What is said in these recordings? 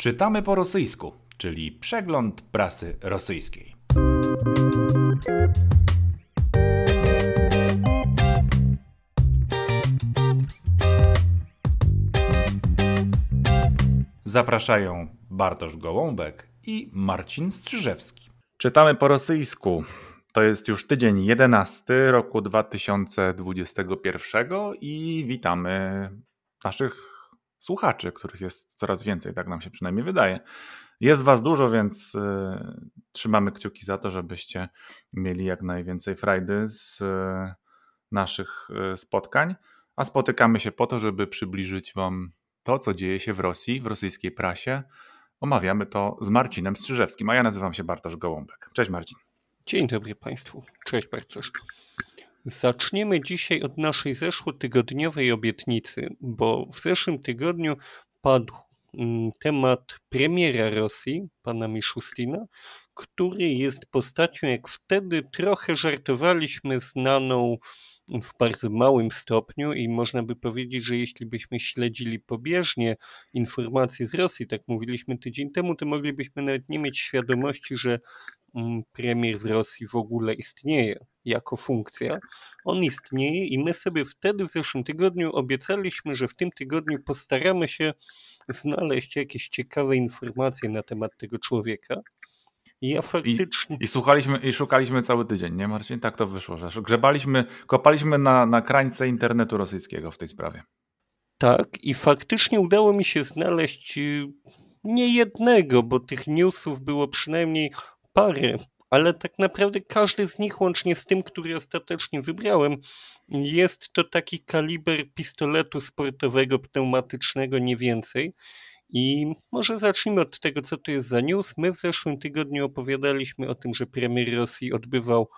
Czytamy po rosyjsku, czyli przegląd prasy rosyjskiej. Zapraszają Bartosz Gołąbek i Marcin Strzyżewski. Czytamy po rosyjsku. To jest już tydzień 11 roku 2021 i witamy naszych słuchaczy, których jest coraz więcej, tak nam się przynajmniej wydaje. Jest Was dużo, więc y, trzymamy kciuki za to, żebyście mieli jak najwięcej frajdy z y, naszych y, spotkań. A spotykamy się po to, żeby przybliżyć Wam to, co dzieje się w Rosji, w rosyjskiej prasie. Omawiamy to z Marcinem Strzyżewskim, a ja nazywam się Bartosz Gołąbek. Cześć Marcin. Dzień dobry Państwu. Cześć Bartosz. Zaczniemy dzisiaj od naszej zeszłotygodniowej obietnicy, bo w zeszłym tygodniu padł mm, temat premiera Rosji, pana Miszustina, który jest postacią, jak wtedy trochę żartowaliśmy, znaną w bardzo małym stopniu i można by powiedzieć, że jeśli byśmy śledzili pobieżnie informacje z Rosji, tak mówiliśmy tydzień temu, to moglibyśmy nawet nie mieć świadomości, że mm, premier w Rosji w ogóle istnieje jako funkcja. On istnieje i my sobie wtedy w zeszłym tygodniu obiecaliśmy, że w tym tygodniu postaramy się znaleźć jakieś ciekawe informacje na temat tego człowieka. Ja faktycznie... I, I, słuchaliśmy, i szukaliśmy cały tydzień, nie Marcin? Tak to wyszło, że grzebaliśmy, kopaliśmy na, na krańce internetu rosyjskiego w tej sprawie. Tak, i faktycznie udało mi się znaleźć y, nie jednego, bo tych newsów było przynajmniej parę, ale tak naprawdę każdy z nich, łącznie z tym, który ostatecznie wybrałem, jest to taki kaliber pistoletu sportowego, pneumatycznego, nie więcej. I może zacznijmy od tego, co to jest za news. My w zeszłym tygodniu opowiadaliśmy o tym, że premier Rosji odbywał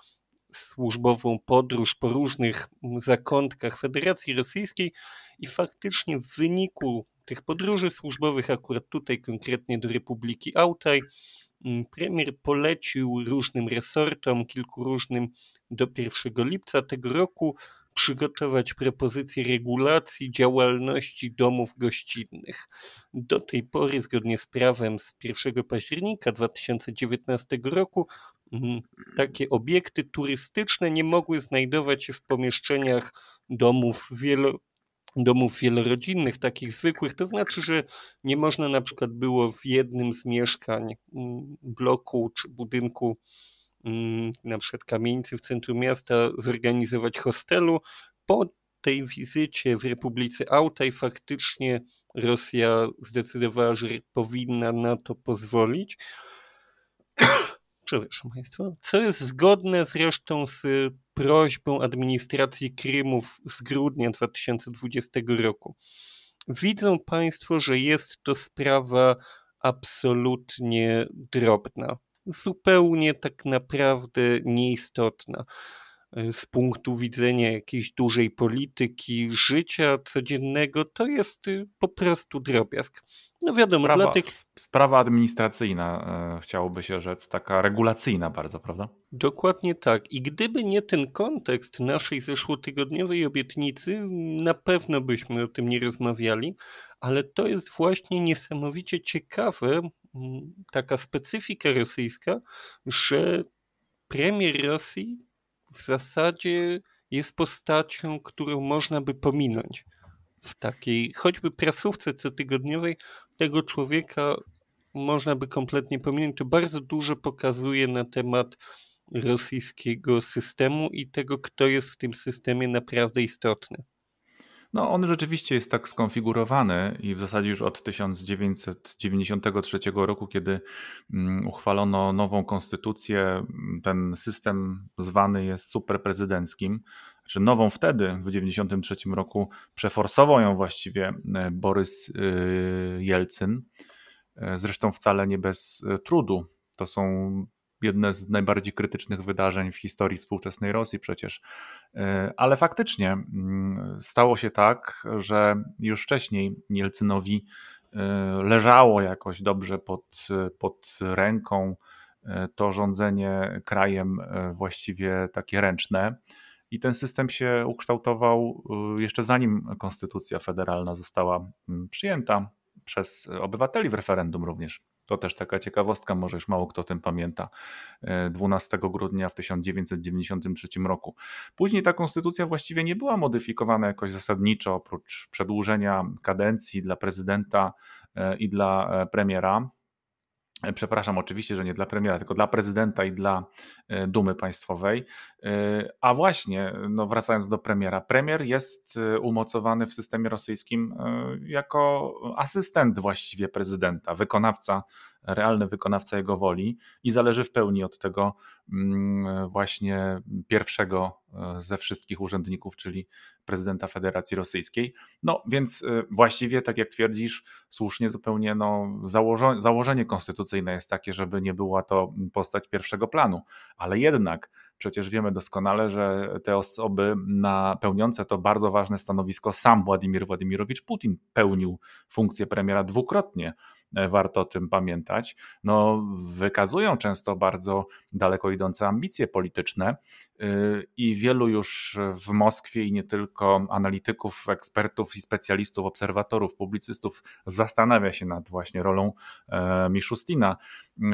służbową podróż po różnych zakątkach Federacji Rosyjskiej i faktycznie w wyniku tych podróży służbowych, akurat tutaj konkretnie do Republiki Autaj, premier polecił różnym resortom, kilku różnym do 1 lipca tego roku przygotować propozycje regulacji działalności domów gościnnych. Do tej pory, zgodnie z prawem z 1 października 2019 roku, mm, takie obiekty turystyczne nie mogły znajdować się w pomieszczeniach domów wielo, domów wielorodzinnych, takich zwykłych, to znaczy, że nie można na przykład było w jednym z mieszkań mm, bloku czy budynku Mm, na przykład kamienicy w centrum miasta zorganizować hostelu. Po tej wizycie w Republice Autaj faktycznie Rosja zdecydowała, że powinna na to pozwolić. Państwa. Co jest zgodne zresztą z prośbą administracji Krymów z grudnia 2020 roku. Widzą Państwo, że jest to sprawa absolutnie drobna zupełnie tak naprawdę nieistotna z punktu widzenia jakiejś dużej polityki, życia codziennego, to jest po prostu drobiazg. No wiadomo, sprawa, dla tych... Sprawa administracyjna, e, chciałoby się rzec, taka regulacyjna bardzo, prawda? Dokładnie tak. I gdyby nie ten kontekst naszej zeszłotygodniowej obietnicy, na pewno byśmy o tym nie rozmawiali, ale to jest właśnie niesamowicie ciekawe, taka specyfika rosyjska, że premier Rosji w zasadzie jest postacią, którą można by pominąć. W takiej choćby prasówce cotygodniowej tego człowieka można by kompletnie pominąć. To bardzo dużo pokazuje na temat rosyjskiego systemu i tego, kto jest w tym systemie naprawdę istotny. No, on rzeczywiście jest tak skonfigurowany i w zasadzie już od 1993 roku, kiedy mm, uchwalono nową konstytucję, ten system zwany jest superprezydenckim. Znaczy nową wtedy, w 1993 roku, przeforsował ją właściwie e, Borys e, Jelcyn. E, zresztą wcale nie bez trudu. To są jedne z najbardziej krytycznych wydarzeń w historii współczesnej Rosji przecież. Ale faktycznie mm, stało się tak, że już wcześniej Nielcynowi e, leżało jakoś dobrze pod, pod ręką to rządzenie krajem właściwie takie ręczne. I ten system się ukształtował jeszcze zanim konstytucja federalna została mm, przyjęta przez obywateli w referendum również. To też taka ciekawostka, może już mało kto o tym pamięta. 12 grudnia w 1993 roku. Później ta konstytucja właściwie nie była modyfikowana jakoś zasadniczo, oprócz przedłużenia kadencji dla prezydenta i dla premiera. Przepraszam, oczywiście, że nie dla premiera, tylko dla prezydenta i dla e, Dumy Państwowej. A właśnie, no wracając do premiera, premier jest e, umocowany w systemie rosyjskim jako asystent właściwie prezydenta, wykonawca, realny wykonawca jego woli i zależy w pełni od tego mm, właśnie pierwszego ze wszystkich urzędników, czyli prezydenta Federacji Rosyjskiej. No więc y, właściwie, tak jak twierdzisz, słusznie zupełnie no, założenie, założenie konstytucyjne jest takie, żeby nie była to postać pierwszego planu, ale jednak przecież wiemy doskonale, że te osoby na, pełniące to bardzo ważne stanowisko, sam Władimir Władimirowicz Putin pełnił funkcję premiera dwukrotnie warto o tym pamiętać, no, wykazują często bardzo daleko idące ambicje polityczne y, i wielu już w Moskwie i nie tylko analityków, ekspertów i specjalistów, obserwatorów, publicystów zastanawia się nad właśnie rolą e, Miszustina.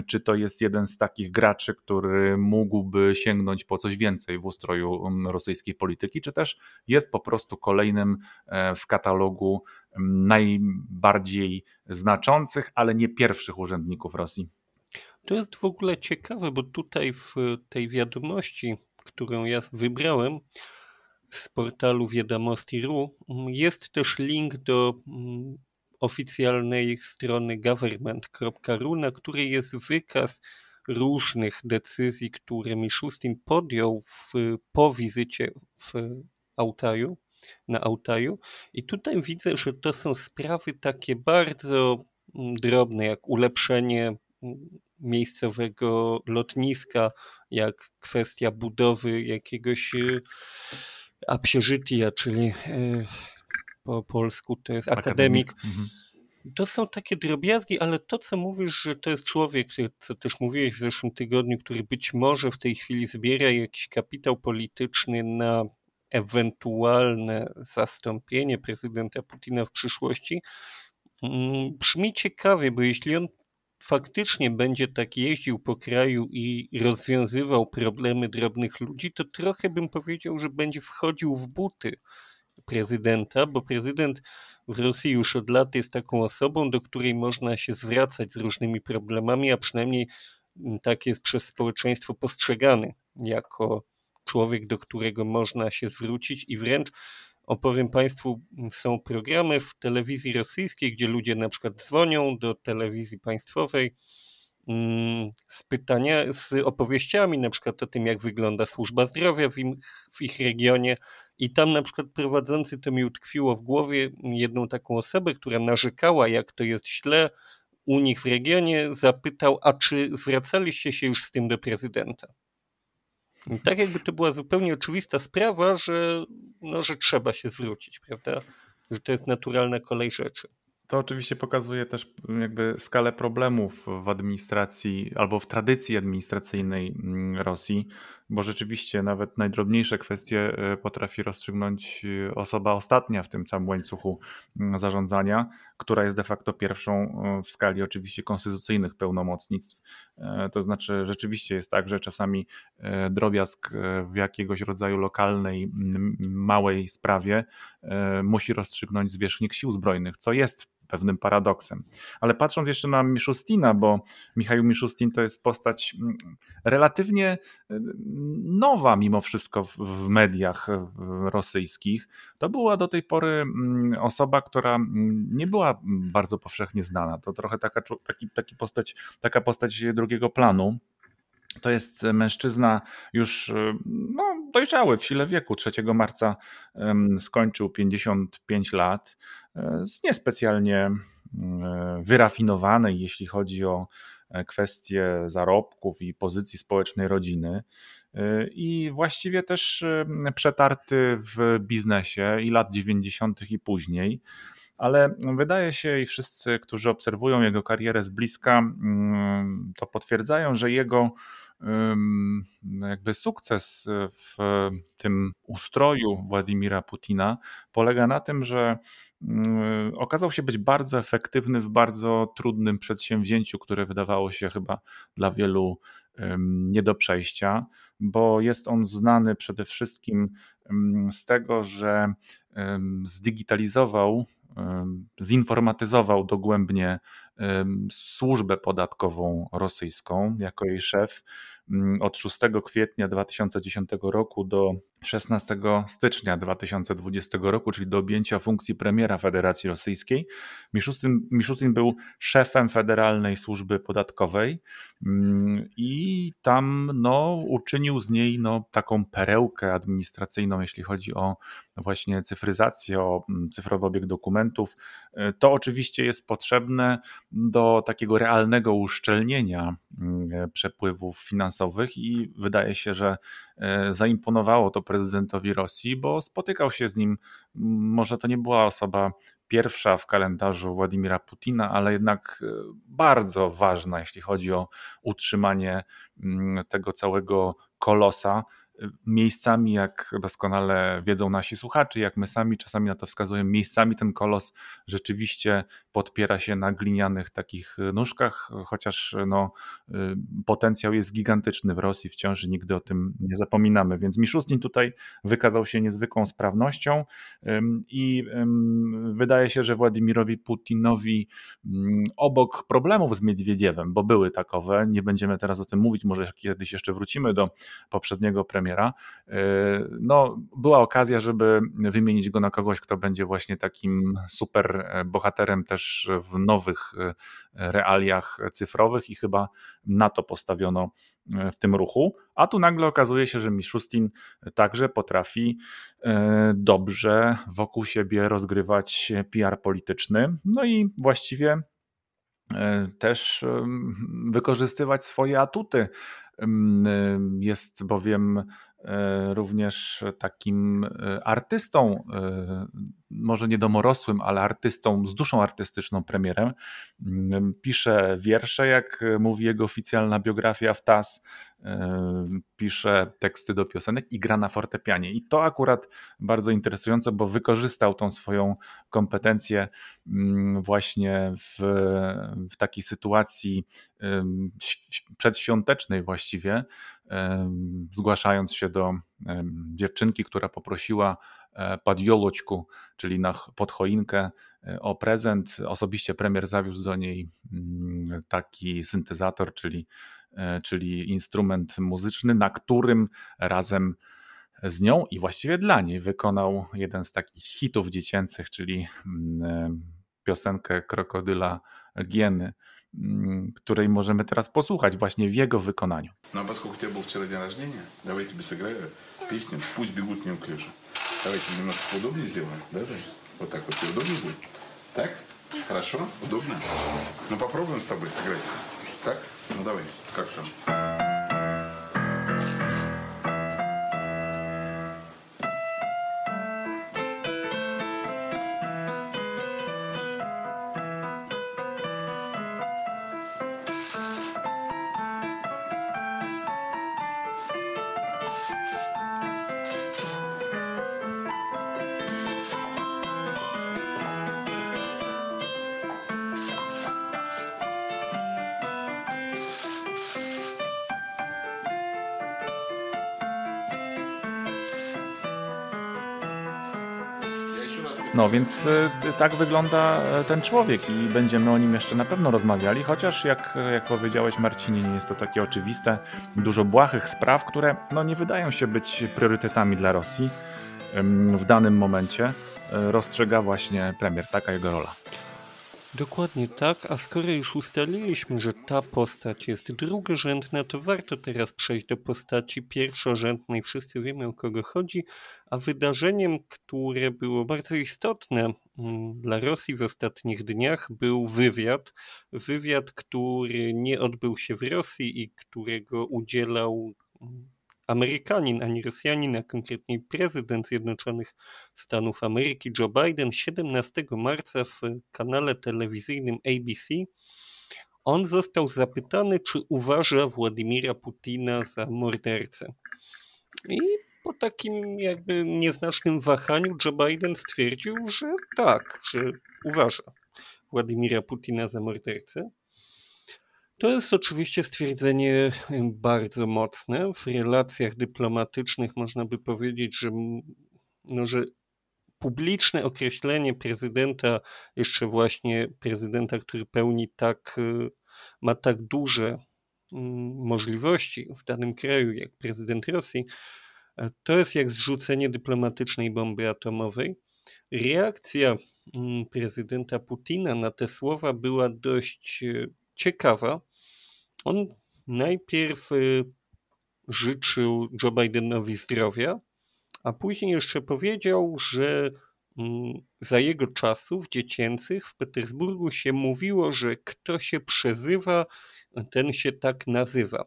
Czy to jest jeden z takich graczy, który mógłby sięgnąć po coś więcej w ustroju rosyjskiej polityki, czy też jest po prostu kolejnym e, w katalogu najbardziej znaczących, ale nie pierwszych urzędników Rosji. To jest w ogóle ciekawe, bo tutaj w tej wiadomości, którą ja wybrałem z portalu Wiadomości.ru, jest też link do mm, oficjalnej strony government.ru, na której jest wykaz różnych decyzji, które Miszustin podjął w, po wizycie w Altaju na Altaju. I tutaj widzę, że to są sprawy takie bardzo mm, drobne, jak ulepszenie mm, miejscowego lotniska, jak kwestia budowy jakiegoś y, apsieżytia, czyli y, po polsku to jest akademik. akademik. Mhm. To są takie drobiazgi, ale to, co mówisz, że to jest człowiek, co też mówiłeś w zeszłym tygodniu, który być może w tej chwili zbiera jakiś kapitał polityczny na ewentualne zastąpienie prezydenta Putina w przyszłości mm, brzmi ciekawie, bo jeśli on faktycznie będzie tak jeździł po kraju i rozwiązywał problemy drobnych ludzi, to trochę bym powiedział, że będzie wchodził w buty prezydenta, bo prezydent w Rosji już od lat jest taką osobą, do której można się zwracać z różnymi problemami, a przynajmniej mm, tak jest przez społeczeństwo postrzegany jako człowiek, do którego można się zwrócić i wręcz opowiem Państwu, są programy w telewizji rosyjskiej, gdzie ludzie na przykład dzwonią do telewizji państwowej mm, z pytania, z opowieściami na przykład o tym, jak wygląda służba zdrowia w, im, w ich regionie i tam na przykład prowadzący to mi utkwiło w głowie jedną taką osobę, która narzekała, jak to jest źle u nich w regionie, zapytał, a czy zwracaliście się już z tym do prezydenta? Tak jakby to była zupełnie oczywista sprawa, że, no, że trzeba się zwrócić, prawda? Że to jest naturalna kolej rzeczy. To oczywiście pokazuje też jakby skalę problemów w administracji albo w tradycji administracyjnej mm, Rosji, bo rzeczywiście nawet najdrobniejsze kwestie e, potrafi rozstrzygnąć e, osoba ostatnia w tym całym łańcuchu mm, zarządzania, która jest de facto pierwszą e, w skali oczywiście konstytucyjnych pełnomocnictw. To znaczy rzeczywiście jest tak, że czasami drobiazg w jakiegoś rodzaju lokalnej, małej sprawie musi rozstrzygnąć zwierzchnik sił zbrojnych, co jest pewnym paradoksem. Ale patrząc jeszcze na Miszustina, bo Michał Miszustin to jest postać mm, relatywnie y, nowa mimo wszystko w, mediach rosyjskich, to była do tej pory mm, osoba, która mm, nie była bardzo powszechnie znana. To trochę taka, taki, taki postać, taka postać drugiego planu. To jest mężczyzna już y, no, dojrzały w sile wieku. 3 marca skończył 55 lat z niespecjalnie mm, wyrafinowanej, jeśli chodzi o e, kwestie zarobków i pozycji społecznej rodziny. E, I właściwie też przetarty w biznesie i lat 90. i później. Ale wydaje się, i wszyscy, którzy obserwują jego karierę z bliska, mm, to potwierdzają, że jego jakby sukces w tym ustroju Władimira Putina polega na tym, że mm, okazał się być bardzo efektywny w bardzo trudnym przedsięwzięciu, które wydawało się chyba dla wielu nie do przejścia, bo jest on znany przede wszystkim z tego, że zdigitalizował, zinformatyzował dogłębnie służbę podatkową rosyjską jako jej szef. Mm, od 6 kwietnia 2010 roku do 16 stycznia 2020 roku, czyli do objęcia funkcji premiera Federacji Rosyjskiej. Miszustin, był szefem Federalnej Służby Podatkowej mm, i tam no, uczynił z niej no, taką perełkę administracyjną, jeśli chodzi o właśnie cyfryzację, o mm, cyfrowy obieg dokumentów. E, to oczywiście jest potrzebne do takiego realnego uszczelnienia mm, przepływów finansowych i wydaje się, że zaimponowało to prezydentowi Rosji, bo spotykał się z nim, może to nie była osoba pierwsza w kalendarzu Władimira Putina, ale jednak e, bardzo ważna, jeśli chodzi o utrzymanie tego całego kolosa miejscami, jak doskonale wiedzą nasi słuchacze, jak my sami czasami na to wskazujemy, miejscami ten kolos rzeczywiście podpiera się na glinianych takich nóżkach, chociaż no, y, potencjał jest gigantyczny w Rosji, wciąż nigdy o tym nie zapominamy. Więc Miszustin tutaj wykazał się niezwykłą sprawnością i wydaje się, że Władimirowi Putinowi obok problemów z Miedwiediewem, bo były takowe, nie będziemy teraz o tym mówić, może kiedyś jeszcze wrócimy do poprzedniego premiera, y, no była okazja, żeby wymienić go na kogoś, kto będzie właśnie takim super e, bohaterem też w nowych e, realiach cyfrowych i chyba na to postawiono e, w tym ruchu. A tu nagle okazuje się, że Miszustin także potrafi e, dobrze wokół siebie rozgrywać PR polityczny. No i właściwie też wykorzystywać swoje atuty. Jest bowiem również takim e, artystą, e, może nie domorosłym, ale artystą z duszą artystyczną premierem. Mm, pisze wiersze, jak mówi jego oficjalna biografia w TAS, pisze teksty do piosenek i gra na fortepianie. I to akurat bardzo interesujące, bo wykorzystał tą swoją kompetencję mm, właśnie w, w takiej sytuacji przedświątecznej właściwie, zgłaszając się do dziewczynki, która poprosiła e, padjoloczku, czyli na podchoinkę e, o prezent. Osobiście premier zawiózł do niej mm, taki syntezator, czyli, e, czyli instrument muzyczny, na którym razem z nią i właściwie dla niej wykonał jeden z takich hitów dziecięcych, czyli mm, piosenkę Krokodyla Gieny. której możemy teraz posłuchać właśnie w jego wykonaniu. No a поскольку у тебя был вчера день рождения, давай я тебе сыграю песню «Пусть бегут неуклюже». Давайте немножко поудобнее сделаем, да, Зай? Вот так вот тебе удобнее будет? Так? Хорошо? Удобно? Ну попробуем с тобой сыграть. Так? Ну давай, как там? Więc y, tak wygląda e, ten człowiek i będziemy o nim jeszcze na pewno rozmawiali, chociaż jak, jak powiedziałeś Marcinie, nie jest to takie oczywiste, dużo błahych spraw, które no, nie wydają się być priorytetami dla Rosji w danym momencie, e, rozstrzega właśnie premier, taka jego rola. Dokładnie tak, a skoro już ustaliliśmy, że ta postać jest drugorzędna, to warto teraz przejść do postaci pierwszorzędnej. Wszyscy wiemy o kogo chodzi, a wydarzeniem, które było bardzo istotne mm, dla Rosji w ostatnich dniach, był wywiad. Wywiad, który nie odbył się w Rosji i którego udzielał mm, Amerykanin, a nie Rosjanin, a konkretnie prezydent Zjednoczonych Stanów Ameryki Joe Biden 17 marca w kanale telewizyjnym ABC on został zapytany, czy uważa Władimira Putina za mordercę. I po takim jakby nieznacznym wahaniu Joe Biden stwierdził, że tak, że uważa Władimira Putina za mordercę. To jest oczywiście stwierdzenie bardzo mocne. W relacjach dyplomatycznych można by powiedzieć, że, no, że publiczne określenie prezydenta, jeszcze właśnie prezydenta, który pełni tak, y, ma tak duże możliwości w danym kraju, jak prezydent Rosji, e, to jest jak zrzucenie dyplomatycznej bomby atomowej. Reakcja prezydenta Putina na te słowa była dość e, ciekawa. On najpierw e, życzył Joe Bidenowi zdrowia, a później jeszcze powiedział, że mm, za jego czasów dziecięcych w Petersburgu się mówiło, że kto się przezywa, ten się tak nazywa.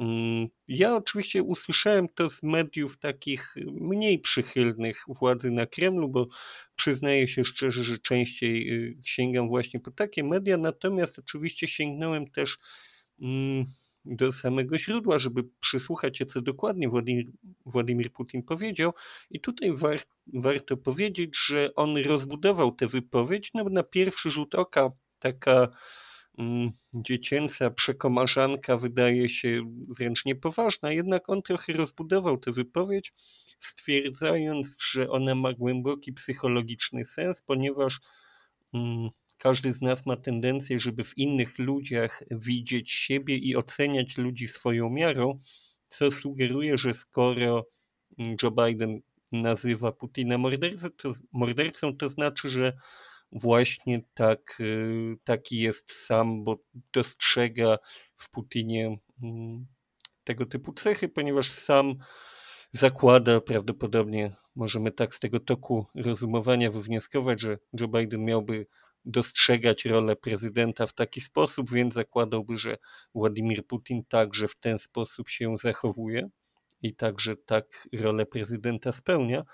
Mm, ja oczywiście usłyszałem to z mediów takich mniej przychylnych władzy na Kremlu, bo przyznaję się szczerze, że częściej y, sięgam właśnie po takie media, natomiast oczywiście sięgnąłem też do samego źródła, żeby przysłuchać się, co dokładnie Władimir, Władimir Putin powiedział. I tutaj war, warto powiedzieć, że on rozbudował tę wypowiedź, no na pierwszy rzut oka taka mm, dziecięca przekomarzanka wydaje się wręcz niepoważna, jednak on trochę rozbudował tę wypowiedź, stwierdzając, że ona ma głęboki psychologiczny sens, ponieważ mm, każdy z nas ma tendencję, żeby w innych ludziach widzieć siebie i oceniać ludzi swoją miarą, co sugeruje, że skoro Joe Biden nazywa Putina mordercą, to, mordercą, to znaczy, że właśnie tak, y, taki jest sam, bo dostrzega w Putinie mm, tego typu cechy, ponieważ sam zakłada prawdopodobnie, możemy tak z tego toku rozumowania wywnioskować, że Joe Biden miałby dostrzegać rolę prezydenta w taki sposób, więc zakładałby, że Władimir Putin także w ten sposób się zachowuje i także tak rolę prezydenta spełnia.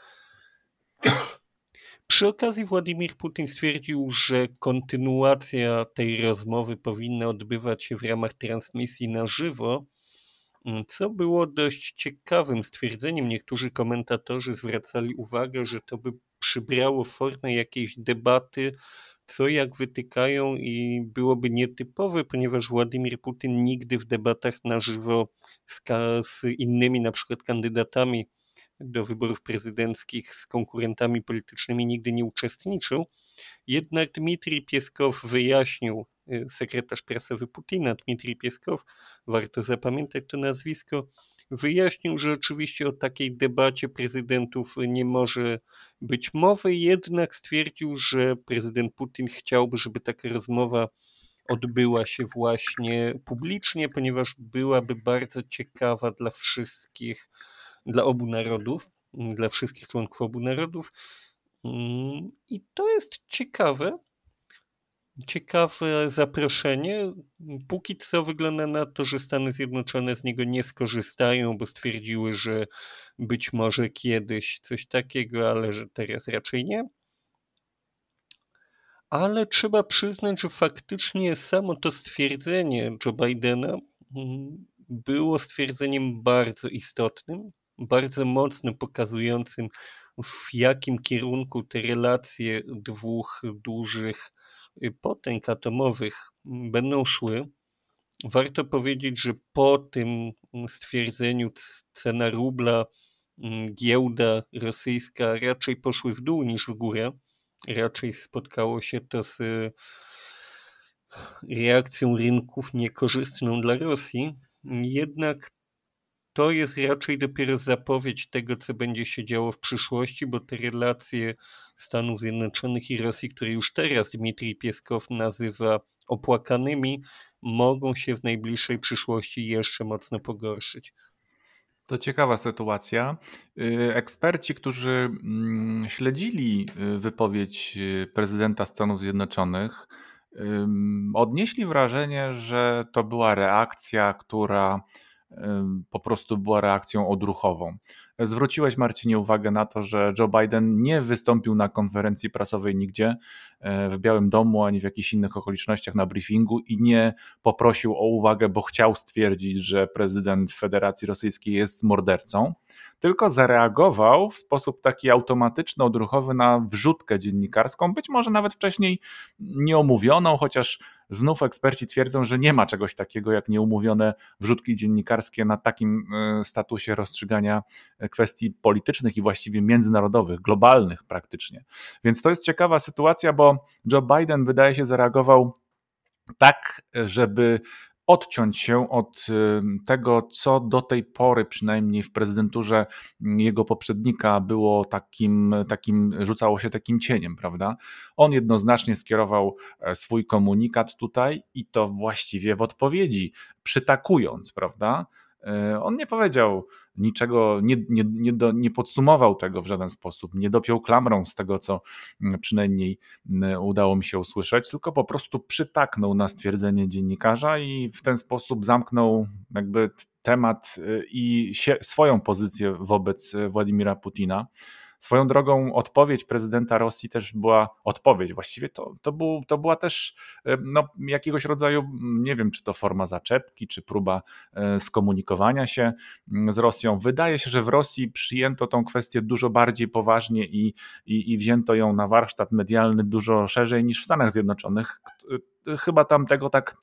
Przy okazji Władimir Putin stwierdził, że kontynuacja tej rozmowy powinna odbywać się w ramach transmisji na żywo, co było dość ciekawym stwierdzeniem. Niektórzy komentatorzy zwracali uwagę, że to by przybrało formę jakiejś debaty co jak wytykają i byłoby nietypowe, ponieważ Władimir Putin nigdy w debatach na żywo z, z innymi na przykład kandydatami do wyborów prezydenckich z konkurentami politycznymi nigdy nie uczestniczył. Jednak Dmitrij Pieskow wyjaśnił, y, sekretarz prasowy Putina, Dmitrij Pieskow, warto zapamiętać to nazwisko, wyjaśnił, że oczywiście o takiej debacie prezydentów nie może być mowy, jednak stwierdził, że prezydent Putin chciałby, żeby taka rozmowa odbyła się właśnie publicznie, ponieważ byłaby bardzo ciekawa dla wszystkich, dla obu narodów, dla wszystkich członków obu narodów. Mm, I to jest ciekawe, ciekawe zaproszenie. Póki co wygląda na to, że Stany Zjednoczone z niego nie skorzystają, bo stwierdziły, że być może kiedyś coś takiego, ale że teraz raczej nie. Ale trzeba przyznać, że faktycznie samo to stwierdzenie Joe Bidena mm, było stwierdzeniem bardzo istotnym, bardzo mocno pokazującym, w jakim kierunku te relacje dwóch dużych potęg atomowych będą szły, warto powiedzieć, że po tym stwierdzeniu cena rubla, mm, giełda rosyjska raczej poszły w dół niż w górę. Raczej spotkało się to z reakcją rynków niekorzystną dla Rosji. Jednak to jest raczej dopiero zapowiedź tego, co będzie się działo w przyszłości, bo te relacje Stanów Zjednoczonych i Rosji, które już teraz Dmitrij Pieskow nazywa opłakanymi, mogą się w najbliższej przyszłości jeszcze mocno pogorszyć. To ciekawa sytuacja. Y, eksperci, którzy mm, śledzili y, wypowiedź y, prezydenta Stanów Zjednoczonych, odnieśli wrażenie, że to była reakcja, która po prostu była reakcją odruchową. zwróciłeś, Marcinie, uwagę na to, że Joe Biden nie wystąpił na konferencji prasowej nigdzie e, w Białym Domu ani w jakichś innych okolicznościach na briefingu i nie poprosił o uwagę, bo chciał stwierdzić, że prezydent Federacji Rosyjskiej jest mordercą, tylko zareagował w sposób taki automatyczny, odruchowy na wrzutkę dziennikarską, być może nawet wcześniej nieomówioną, chociaż znów eksperci twierdzą, że nie ma czegoś takiego jak nieumówione wrzutki dziennikarskie na takim e, statusie rozstrzygania kwestii politycznych i właściwie międzynarodowych, globalnych praktycznie. Więc to jest ciekawa sytuacja, bo Joe Biden wydaje się zareagował tak, żeby odciąć się od tego, co do tej pory, przynajmniej w prezydenturze jego poprzednika, było takim, takim rzucało się takim cieniem, prawda? On jednoznacznie skierował e, swój komunikat tutaj i to właściwie w odpowiedzi, przytakując, prawda? E, on nie powiedział niczego, nie, nie, nie, do, nie, podsumował tego w żaden sposób, nie dopiął klamrą z tego, co mm, przynajmniej mm, udało mi się usłyszeć, tylko po prostu przytaknął na stwierdzenie dziennikarza i w ten sposób zamknął jakby temat y, i się, swoją pozycję wobec y, Władimira Putina. Swoją drogą odpowiedź prezydenta Rosji też była, odpowiedź właściwie to, to, był, to była też no, jakiegoś rodzaju, nie wiem czy to forma zaczepki, czy próba e, skomunikowania się z Rosją. Wydaje się, że w Rosji przyjęto tą kwestię dużo bardziej poważnie i, i, i wzięto ją na warsztat medialny dużo szerzej niż w Stanach Zjednoczonych. Chyba tam tego tak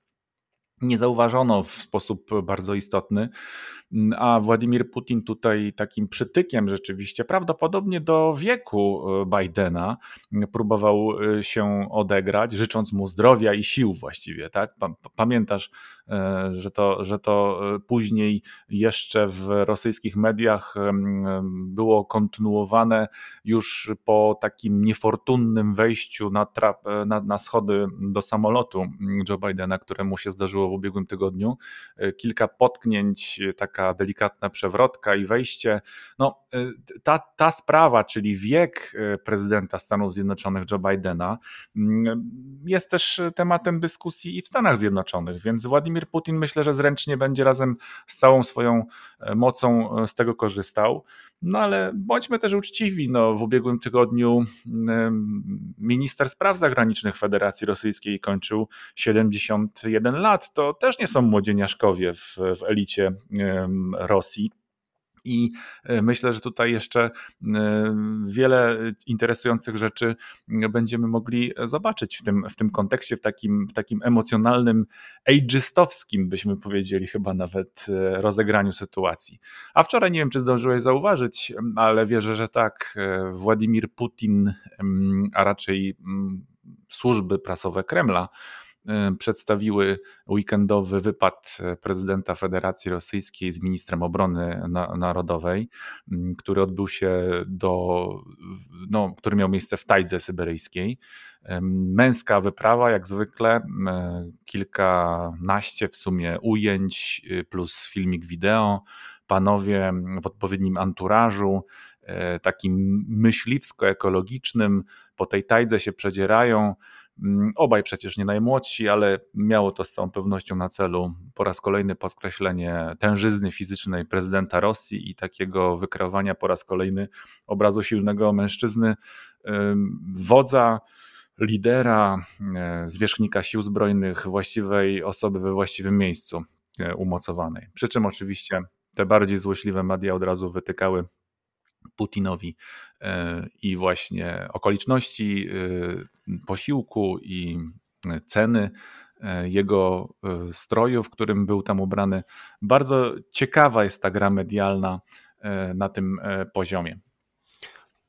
nie zauważono w sposób bardzo istotny. A Władimir Putin tutaj takim przytykiem rzeczywiście, prawdopodobnie do wieku e, Bidena, próbował e, się odegrać, życząc mu zdrowia i sił właściwie. Tak? Pamiętasz, e, że to, że to później jeszcze w rosyjskich mediach było kontynuowane już po takim niefortunnym wejściu na, trap, na, na schody do samolotu Joe Bidena, któremu się zdarzyło w ubiegłym tygodniu. Kilka potknięć, tak taka delikatna przewrotka i wejście. No, y, ta, ta sprawa, czyli wiek prezydenta Stanów Zjednoczonych Joe Bidena, mm, jest też tematem dyskusji i w Stanach Zjednoczonych, więc Władimir Putin myślę, że zręcznie będzie razem z całą swoją e, mocą e, z tego korzystał. No ale bądźmy też uczciwi. No, w ubiegłym tygodniu minister spraw zagranicznych Federacji Rosyjskiej kończył 71 lat. To też nie są młodzieniaszkowie w, w elicie Rosji. I e, myślę, że tutaj jeszcze e, wiele interesujących rzeczy będziemy mogli zobaczyć w tym, w tym kontekście, w takim, w takim emocjonalnym, ageistowskim, byśmy powiedzieli, chyba nawet e, rozegraniu sytuacji. A wczoraj nie wiem, czy zdążyłeś zauważyć, ale wierzę, że tak. Władimir Putin, a raczej służby prasowe Kremla, E, przedstawiły weekendowy wypad e, prezydenta Federacji Rosyjskiej z ministrem obrony narodowej, który odbył się do, no, który miał miejsce w Tajdze Syberyjskiej. Męska wyprawa, jak zwykle, kilkanaście w sumie ujęć plus filmik wideo. Panowie w odpowiednim anturażu, e, takim myśliwsko-ekologicznym, po tej tajdze się przedzierają. Mm, obaj przecież nie najmłodsi, ale miało to z całą pewnością na celu po raz kolejny podkreślenie tężyzny fizycznej prezydenta Rosji i takiego wykreowania po raz kolejny obrazu silnego mężczyzny, wodza, lidera, e, zwierzchnika sił zbrojnych, właściwej osoby we właściwym miejscu e, umocowanej. Przy czym oczywiście te bardziej złośliwe media od razu wytykały Putinowi e, i właśnie okoliczności e, posiłku i ceny e, jego stroju, w którym był tam ubrany. Bardzo ciekawa jest ta gra medialna na tym poziomie.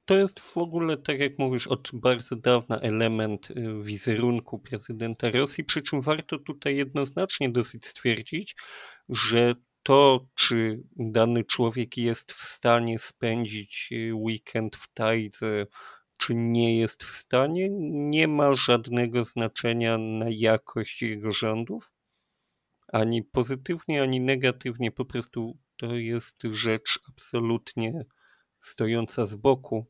To jest w ogóle, tak jak mówisz, od bardzo dawna element wizerunku prezydenta Rosji, przy czym warto tutaj jednoznacznie dosyć stwierdzić, że to, czy dany człowiek jest w stanie spędzić y, weekend w Tajdze, czy nie jest w stanie, nie ma żadnego znaczenia na jakość jego rządów. Ani pozytywnie, ani negatywnie. Po prostu to jest rzecz absolutnie stojąca z boku.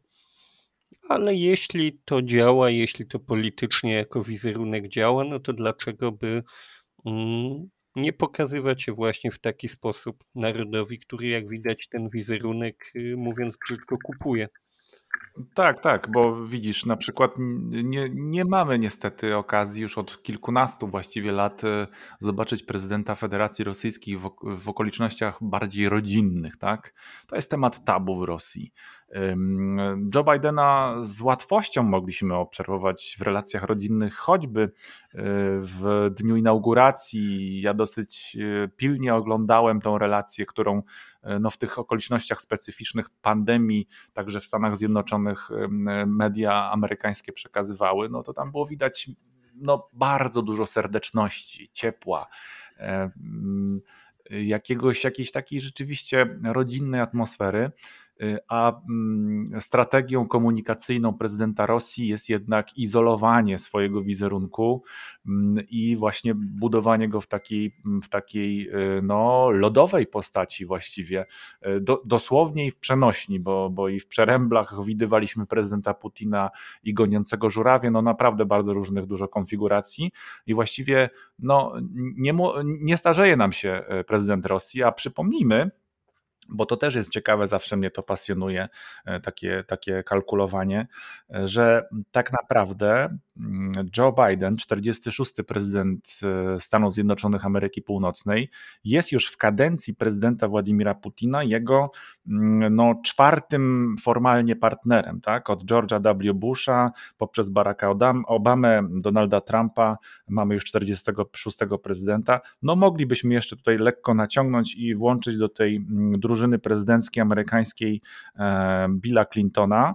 Ale jeśli to działa, jeśli to politycznie jako wizerunek działa, no to dlaczego by mm, nie pokazywać się właśnie w taki sposób narodowi, który jak widać ten wizerunek, y, mówiąc brzydko, kupuje. Tak, tak, bo widzisz, na przykład nie, nie mamy niestety okazji już od kilkunastu właściwie lat e, zobaczyć prezydenta Federacji Rosyjskiej w, w okolicznościach bardziej rodzinnych, tak? To jest temat tabu w Rosji. Joe Bidena z łatwością mogliśmy obserwować w relacjach rodzinnych, choćby e, w dniu inauguracji. Ja dosyć e, pilnie oglądałem tą relację, którą e, no, w tych okolicznościach specyficznych pandemii, także w Stanach Zjednoczonych media amerykańskie przekazywały. No to tam było widać no, bardzo dużo serdeczności, ciepła jakiegoś, jakiejś takiej rzeczywiście rodzinnej atmosfery. Y, a mm, strategią komunikacyjną prezydenta Rosji jest jednak izolowanie swojego wizerunku mm, i właśnie budowanie go w takiej, mm, w takiej y, no, lodowej postaci właściwie, y, Do, dosłownie i w przenośni, bo, bo i w przeręblach widywaliśmy prezydenta Putina i goniącego żurawie, no naprawdę bardzo różnych dużo konfiguracji. I właściwie no, nie, nie starzeje nam się prezydent Rosji, a przypomnijmy, bo to też jest ciekawe, zawsze mnie to pasjonuje, e, takie, takie kalkulowanie, e, że tak naprawdę Joe Biden, 46. prezydent e, Stanów Zjednoczonych Ameryki Północnej, jest już w kadencji prezydenta Władimira Putina jego mm, no, czwartym formalnie partnerem, tak? Od George'a W. Busha poprzez Baracka Obamę, Donalda Trumpa, mamy już 46. prezydenta. No moglibyśmy jeszcze tutaj lekko naciągnąć i włączyć do tej drużyny mm, drużyny prezydenckiej amerykańskiej e, Billa Clintona,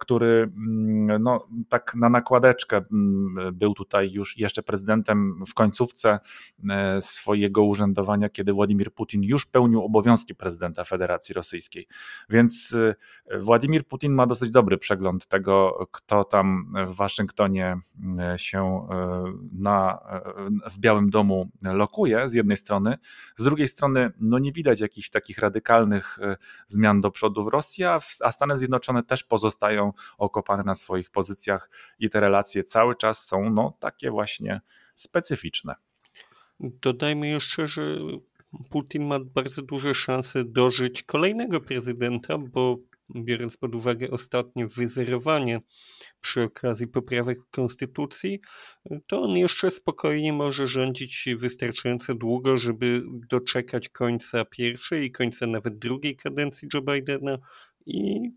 który mm, no, tak na nakładeczkę mm, był tutaj już jeszcze prezydentem w końcówce e, swojego urzędowania, kiedy Władimir Putin już pełnił obowiązki prezydenta Federacji Rosyjskiej. Więc Władimir Putin ma dosyć dobry przegląd tego, kto tam w Waszyngtonie się na, w Białym Domu lokuje z jednej strony, z drugiej strony no nie widać jakichś takich radykalnych e, zmian do przodu w Rosji, a, Stany Zjednoczone też pozostają okopane na swoich pozycjach i te relacje cały czas są no, takie właśnie specyficzne. Dodajmy jeszcze, że Putin ma bardzo duże szanse dożyć kolejnego prezydenta, bo biorąc pod uwagę ostatnie wyzerowanie przy okazji poprawek konstytucji, to on jeszcze spokojnie może rządzić wystarczająco długo, żeby doczekać końca pierwszej i końca nawet drugiej kadencji Joe Bidena i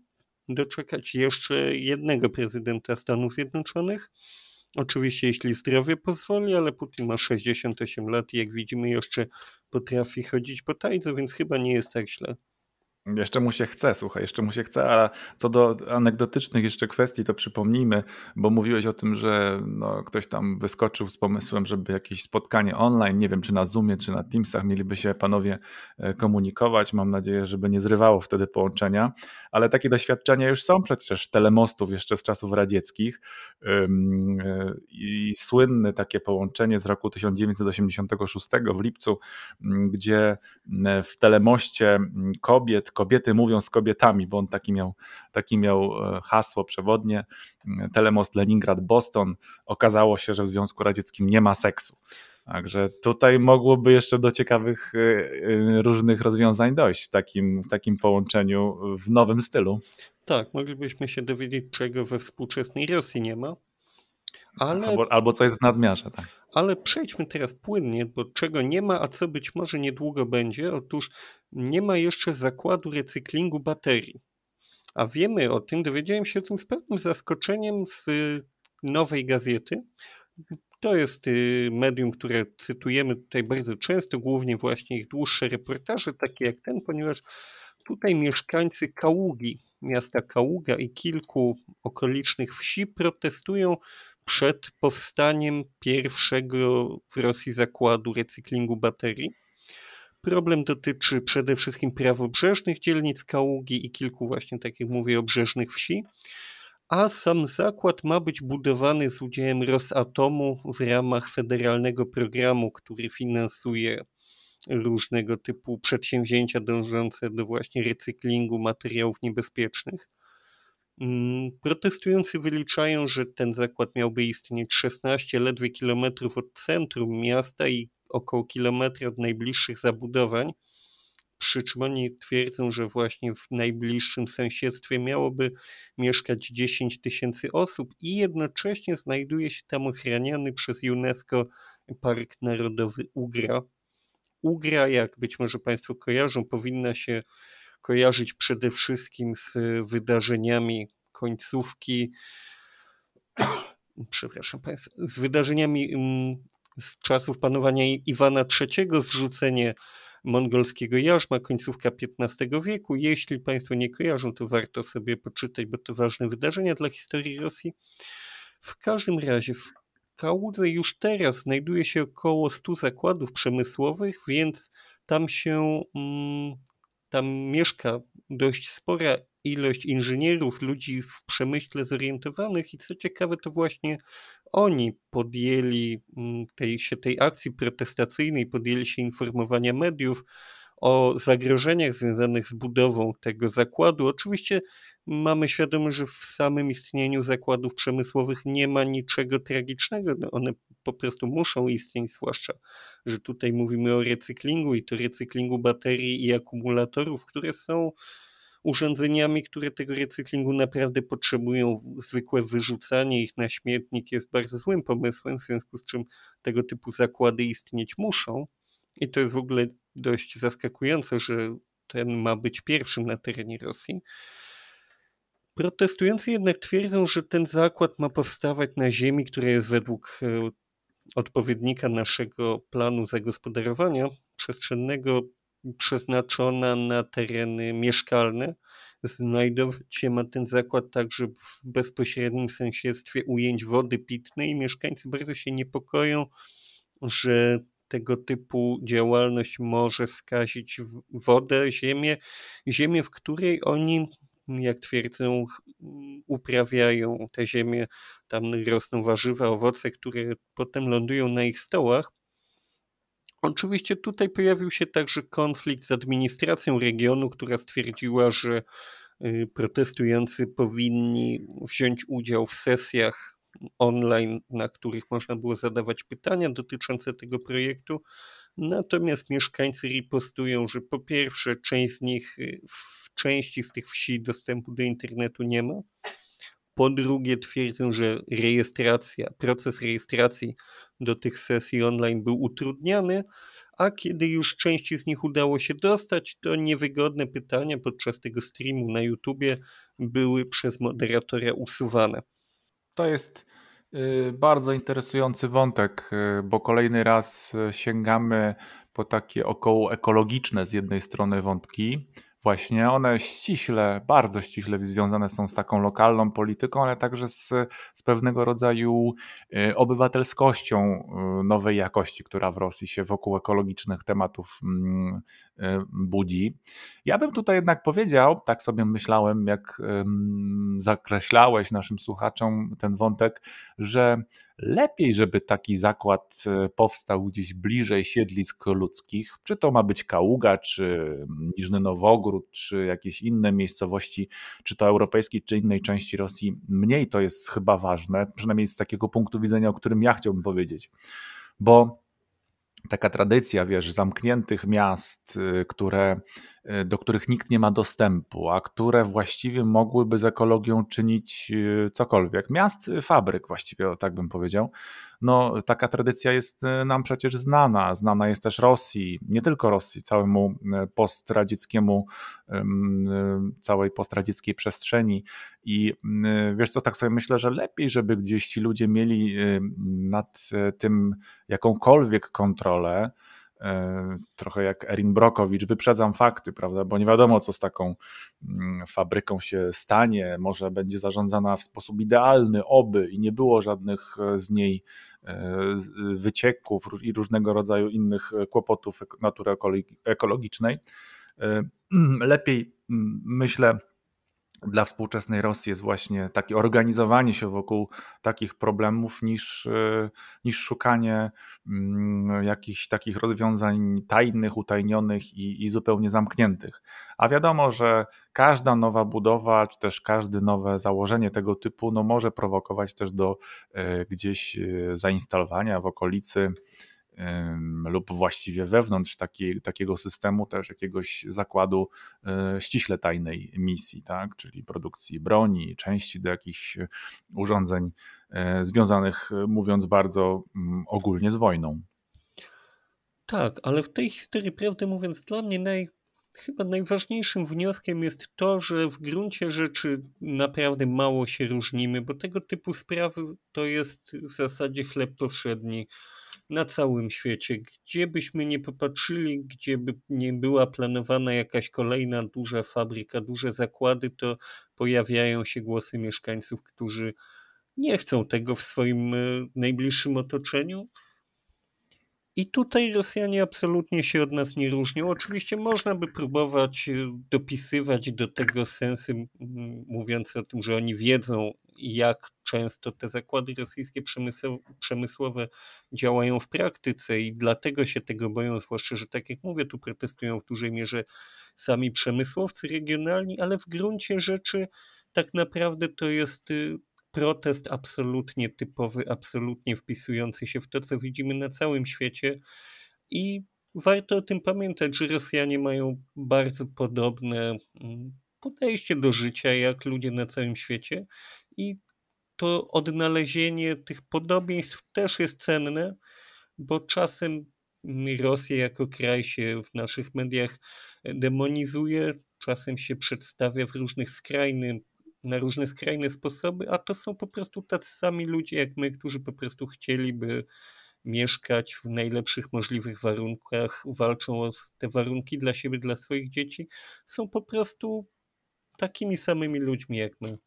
doczekać jeszcze jednego prezydenta Stanów Zjednoczonych. Oczywiście, jeśli zdrowie pozwoli, ale Putin ma 68 lat i jak widzimy, jeszcze potrafi chodzić po tajdze, więc chyba nie jest tak źle. Jeszcze mu się chce, słuchaj, jeszcze mu się chce, a co do anegdotycznych jeszcze kwestii, to przypomnijmy, bo mówiłeś o tym, że no, ktoś tam wyskoczył z pomysłem, żeby jakieś spotkanie online, nie wiem czy na Zoomie, czy na Teamsach mieliby się panowie e, komunikować. Mam nadzieję, żeby nie zrywało wtedy połączenia, ale takie doświadczenia już są przecież telemostów jeszcze z czasów radzieckich e, i słynne takie połączenie z roku 1986 w lipcu, gdzie w telemoście kobiet, kobiety mówią z kobietami, bo on taki miał, taki miał e, hasło przewodnie, mm, telemost Leningrad-Boston. Okazało się, że w Związku Radzieckim nie ma seksu. Także tutaj mogłoby jeszcze do ciekawych e, e, różnych rozwiązań dojść w takim, w takim połączeniu w nowym stylu. Tak, moglibyśmy się dowiedzieć, czego we współczesnej Rosji nie ma. Ale, albo, albo co jest w nadmiarze. Tak. Ale przejdźmy teraz płynnie, bo czego nie ma, a co być może niedługo będzie. Otóż nie ma jeszcze zakładu recyklingu baterii. A wiemy o tym, dowiedziałem się o tym z pewnym zaskoczeniem z nowej gazety. To jest y, medium, które cytujemy tutaj bardzo często, głównie właśnie ich dłuższe reportaże, takie jak ten, ponieważ tutaj mieszkańcy Kaługi, miasta Kaługa i kilku okolicznych wsi protestują przed powstaniem pierwszego w Rosji zakładu recyklingu baterii. Problem dotyczy przede wszystkim prawobrzeżnych dzielnic Kaługi i kilku właśnie, tak jak mówię, obrzeżnych wsi, a sam zakład ma być budowany z udziałem Rosatomu w ramach federalnego programu, który finansuje różnego typu przedsięwzięcia dążące do właśnie recyklingu materiałów niebezpiecznych. Mm, protestujący wyliczają, że ten zakład miałby istnieć 16 ledwie kilometrów od centrum miasta i około kilometra od najbliższych zabudowań. Przy czym oni twierdzą, że właśnie w najbliższym sąsiedztwie miałoby mieszkać 10 tysięcy osób i jednocześnie znajduje się tam ochraniany przez UNESCO Park Narodowy Ugra. Ugra, jak być może Państwo kojarzą, powinna się kojarzyć przede wszystkim z wydarzeniami końcówki, przepraszam Państwa, z wydarzeniami mm, z czasów panowania Iwana III, zrzucenie mongolskiego jarzma, końcówka XV wieku. Jeśli Państwo nie kojarzą, to warto sobie poczytać, bo to ważne wydarzenia dla historii Rosji. W każdym razie w Kałudze już teraz znajduje się około 100 zakładów przemysłowych, więc tam się mm, tam mieszka dość spora ilość inżynierów, ludzi w przemyśle zorientowanych i co ciekawe, to właśnie oni podjęli mm, tej, się tej akcji protestacyjnej, podjęli się informowania mediów o zagrożeniach związanych z budową tego zakładu. Oczywiście mamy świadomość, że w samym istnieniu zakładów przemysłowych nie ma niczego tragicznego. No one po prostu muszą istnieć, zwłaszcza, że tutaj mówimy o recyklingu i to recyklingu baterii i akumulatorów, które są urządzeniami, które tego recyklingu naprawdę potrzebują. Zwykłe wyrzucanie ich na śmietnik jest bardzo złym pomysłem, w związku z czym tego typu zakłady istnieć muszą. I to jest w ogóle dość zaskakujące, że ten ma być pierwszym na terenie Rosji. Protestujący jednak twierdzą, że ten zakład ma powstawać na ziemi, która jest według e, odpowiednika naszego planu zagospodarowania przestrzennego przeznaczona na tereny mieszkalne. Znajdować się ma ten zakład także w bezpośrednim sąsiedztwie ujęć wody pitnej. Mieszkańcy bardzo się niepokoją, że tego typu działalność może skazić wodę, ziemię, ziemię, w której oni, jak twierdzą, uprawiają te ziemię, tam rosną warzywa, owoce, które potem lądują na ich stołach. Oczywiście tutaj pojawił się także konflikt z administracją regionu, która stwierdziła, że y, protestujący powinni wziąć udział w sesjach online, na których można było zadawać pytania dotyczące tego projektu. Natomiast mieszkańcy ripostują, że po pierwsze, część z nich y, w części z tych wsi dostępu do internetu nie ma. Po drugie, twierdzą, że rejestracja, proces rejestracji do tych sesji online był utrudniany, a kiedy już części z nich udało się dostać, to niewygodne pytania podczas tego streamu na YouTubie były przez moderatora usuwane. To jest bardzo interesujący wątek, y, bo kolejny raz y, sięgamy po takie około ekologiczne z jednej strony wątki, Właśnie one ściśle, bardzo ściśle związane są z taką lokalną polityką, ale także z, z pewnego rodzaju y, obywatelskością y, nowej jakości, która w Rosji się wokół ekologicznych tematów mm, y, budzi. Ja bym tutaj jednak powiedział, tak sobie myślałem, jak zakreślałeś naszym słuchaczom ten wątek, że lepiej, żeby taki zakład e, powstał gdzieś bliżej siedlisk ludzkich, czy to ma być Kaługa, czy Niżny Nowogród, czy jakieś inne miejscowości, czy to europejskiej, czy innej części Rosji, mniej to jest chyba ważne, przynajmniej z takiego punktu widzenia, o którym ja chciałbym powiedzieć. Bo taka tradycja, wiesz, zamkniętych miast, y, które, do których nikt nie ma dostępu, a które właściwie mogłyby z ekologią czynić y, cokolwiek. Miast, fabryk właściwie, tak bym powiedział. No, taka tradycja jest nam przecież znana. Znana jest też Rosji, nie tylko Rosji, całemu postradzieckiemu, całej postradzieckiej przestrzeni. I wiesz co, tak sobie myślę, że lepiej, żeby gdzieś ci ludzie mieli nad tym jakąkolwiek kontrolę, e, trochę jak Erin Brokowicz, wyprzedzam fakty, prawda, bo nie wiadomo, co z taką mm, fabryką się stanie, może będzie zarządzana w sposób idealny, oby i nie było żadnych e, z niej e, wycieków i różnego rodzaju innych kłopotów natury ekologicznej. Lepiej, myślę, dla współczesnej Rosji jest właśnie takie organizowanie się wokół takich problemów niż, e, niż szukanie mm, jakichś takich rozwiązań tajnych, utajnionych i, i zupełnie zamkniętych. A wiadomo, że każda nowa budowa, czy też każde nowe założenie tego typu no może prowokować też do e, gdzieś e, zainstalowania w okolicy lub właściwie wewnątrz taki, takiego systemu też jakiegoś zakładu e, ściśle tajnej misji, tak? czyli produkcji broni, części do jakichś urządzeń e, związanych, mówiąc bardzo mm, ogólnie, z wojną. Tak, ale w tej historii, prawdę mówiąc, dla mnie naj, chyba najważniejszym wnioskiem jest to, że w gruncie rzeczy naprawdę mało się różnimy, bo tego typu sprawy to jest w zasadzie chleb powszedni na całym świecie. Gdzie byśmy nie popatrzyli, gdzie by nie była planowana jakaś kolejna duża fabryka, duże zakłady, to pojawiają się głosy mieszkańców, którzy nie chcą tego w swoim e, najbliższym otoczeniu i tutaj Rosjanie absolutnie się od nas nie różnią. Oczywiście można by próbować e, dopisywać do tego sensy, mówiąc o tym, że oni wiedzą, jak często te zakłady rosyjskie przemysłowe działają w praktyce i dlatego się tego boją, zwłaszcza, że tak jak mówię, tu protestują w dużej mierze sami przemysłowcy regionalni, ale w gruncie rzeczy tak naprawdę to jest y, protest absolutnie typowy, absolutnie wpisujący się w to, co widzimy na całym świecie. I warto o tym pamiętać, że Rosjanie mają bardzo podobne mm, podejście do życia jak ludzie na całym świecie. I to odnalezienie tych podobieństw też jest cenne, bo czasem Rosję jako kraj się w naszych mediach demonizuje, czasem się przedstawia w różnych skrajnych na różne skrajne sposoby, a to są po prostu tacy sami ludzie jak my, którzy po prostu chcieliby mieszkać w najlepszych możliwych warunkach, walczą o te warunki dla siebie, dla swoich dzieci, są po prostu takimi samymi ludźmi jak my.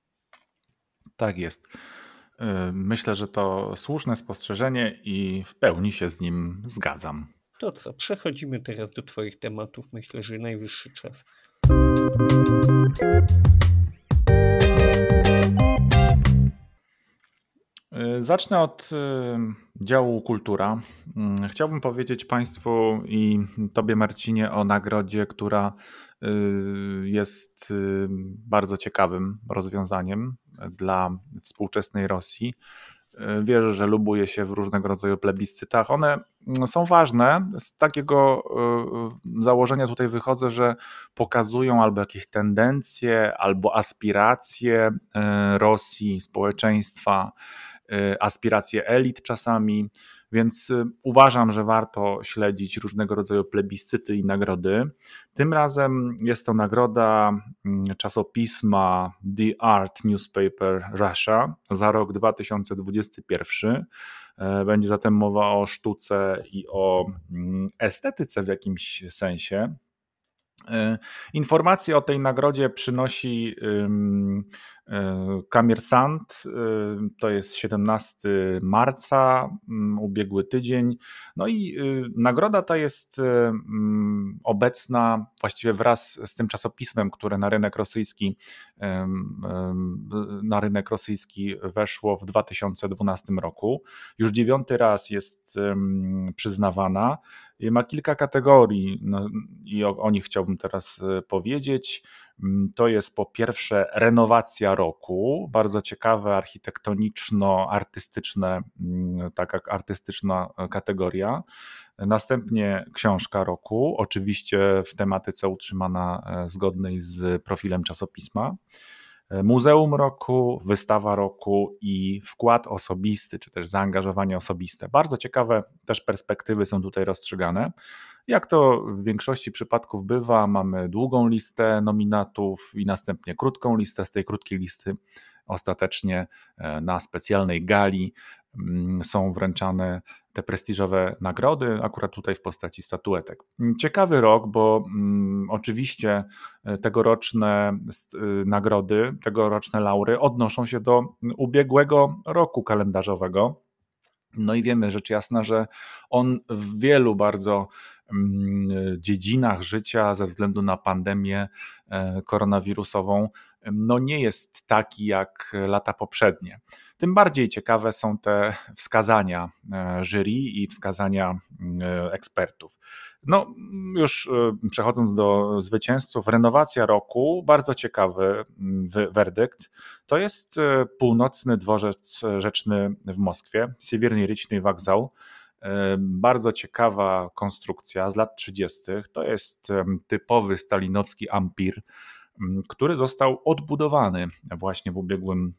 Tak jest. Y, myślę, że to słuszne spostrzeżenie i w pełni się z nim zgadzam. To co, przechodzimy teraz do Twoich tematów. Myślę, że najwyższy czas. Zacznę od y, działu kultura. Mm, chciałbym powiedzieć Państwu i Tobie, Marcinie, o nagrodzie, która y, jest bardzo ciekawym rozwiązaniem dla współczesnej Rosji. Wierzę, że lubuje się w różnego rodzaju plebiscytach. One mm, są ważne. Z takiego założenia tutaj wychodzę, że pokazują albo jakieś tendencje, albo aspiracje Rosji, społeczeństwa Y, aspiracje elit czasami, więc y, uważam, że warto śledzić różnego rodzaju plebiscyty i nagrody. Tym razem jest to nagroda mm, czasopisma The Art Newspaper Russia za rok 2021. E, będzie zatem mowa o sztuce i o mm, estetyce w jakimś sensie. E, informacje o tej nagrodzie przynosi Kamersant, to jest 17 marca, mm, ubiegły tydzień. No i y, nagroda ta jest y, mm, obecna właściwie wraz z tym czasopismem, które na rynek rosyjski na rynek rosyjski weszło w 2012 roku. Już dziewiąty raz jest przyznawana. Ma kilka kategorii no, i o, o nich chciałbym teraz y, powiedzieć. Mm, to jest po pierwsze renowacja roku, bardzo ciekawe architektoniczno-artystyczne, mm, taka artystyczna e, kategoria. Następnie książka roku, oczywiście w tematyce utrzymana e, zgodnej z profilem czasopisma. E, Muzeum roku, wystawa roku i wkład osobisty, czy też zaangażowanie osobiste. Bardzo ciekawe też perspektywy są tutaj rozstrzygane. Jak to w większości przypadków bywa, mamy długą listę nominatów i następnie krótką listę. Z tej krótkiej listy ostatecznie e, na specjalnej gali mm, są wręczane te prestiżowe nagrody, akurat tutaj w postaci statuetek. Ciekawy rok, bo mm, oczywiście e, tegoroczne y, nagrody, tegoroczne laury odnoszą się do ubiegłego roku kalendarzowego. No i wiemy rzecz jasna, że on w wielu bardzo mm, dziedzinach życia ze względu na pandemię e, koronawirusową no nie jest taki jak lata poprzednie. Tym bardziej ciekawe są te wskazania e, jury i wskazania e, ekspertów. No, już przechodząc do zwycięzców, renowacja roku, bardzo ciekawy werdykt. To jest północny dworzec rzeczny w Moskwie, Siewierny Ryczny Wokzał. Bardzo ciekawa konstrukcja z lat 30. To jest typowy stalinowski ampir, który został odbudowany właśnie w ubiegłym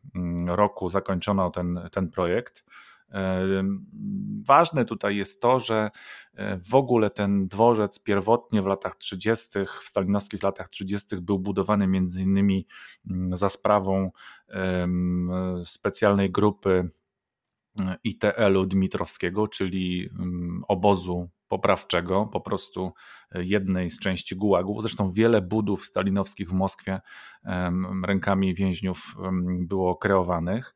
roku. Zakończono ten, ten projekt. Ważne tutaj jest to, że e, w ogóle ten dworzec pierwotnie w latach 30., w stalinowskich latach 30., był budowany między innymi mm, za sprawą specjalnej grupy e, ITL-u Dmitrowskiego, czyli mm, obozu poprawczego, po prostu e, jednej z części gułagu. Zresztą wiele budów stalinowskich w Moskwie rękami więźniów było kreowanych.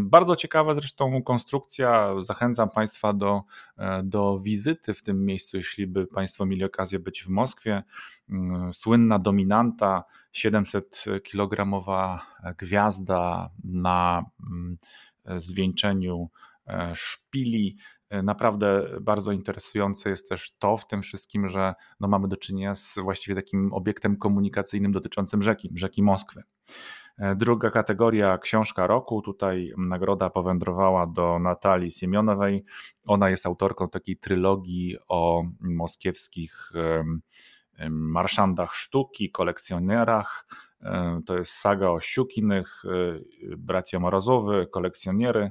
Bardzo ciekawa zresztą konstrukcja. Zachęcam Państwa do, e, do wizyty w tym miejscu, jeśli by Państwo mieli okazję być w Moskwie. Mm, słynna dominanta, 700-kilogramowa gwiazda na mm, zwieńczeniu e, szpili. E, naprawdę bardzo interesujące jest też to w tym wszystkim, że no mamy do czynienia z właściwie takim obiektem komunikacyjnym dotyczącym rzeki, rzeki Moskwy. E, druga kategoria książka roku. Tutaj nagroda powędrowała do Natalii Siemionowej. Ona jest autorką takiej trylogii o moskiewskich marszandach sztuki, kolekcjonerach. E, to jest saga o Siukinych, e, bracia Morozowy, kolekcjonery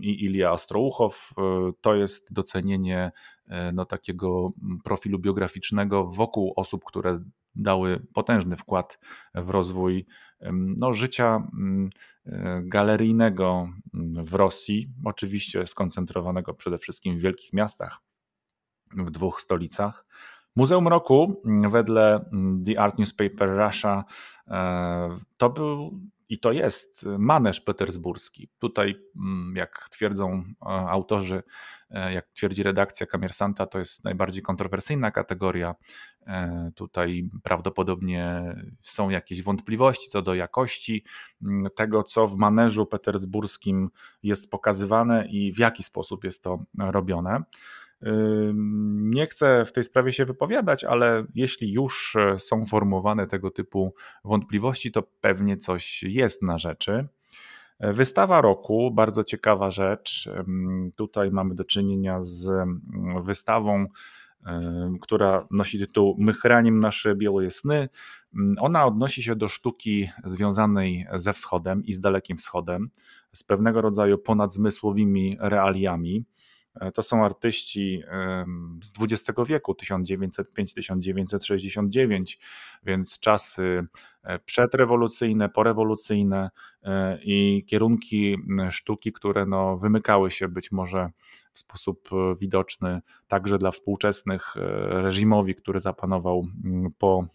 i Ilia Ostrouchow. To jest docenienie no, takiego profilu biograficznego wokół osób, które dały potężny wkład w rozwój no, życia mm, e, galeryjnego mm, w Rosji, oczywiście skoncentrowanego przede wszystkim w wielkich miastach, w dwóch stolicach. Muzeum Roku, mm, wedle The Art Newspaper Russia, e, to był i to jest maneż petersburski. Tutaj, jak twierdzą e, autorzy, jak twierdzi redakcja Kamersanta, to jest najbardziej kontrowersyjna kategoria E, tutaj prawdopodobnie są jakieś wątpliwości co do jakości mm, tego, co w maneżu petersburskim jest pokazywane i w jaki sposób jest to robione. Nie chcę w tej sprawie się wypowiadać, ale jeśli już są formułowane tego typu wątpliwości, to pewnie coś jest na rzeczy. Wystawa roku, bardzo ciekawa rzecz. Tutaj mamy do czynienia z wystawą która nosi tytuł My chraniem nasze białe sny. Mm, ona odnosi się do sztuki związanej ze wschodem i z dalekim wschodem, z pewnego rodzaju ponadzmysłowymi realiami. E, to są artyści z XX wieku, 1905-1969, więc czasy e, przedrewolucyjne, porewolucyjne e, i kierunki sztuki, które no, wymykały się być może w sposób widoczny także dla współczesnych reżimowi, który zapanował po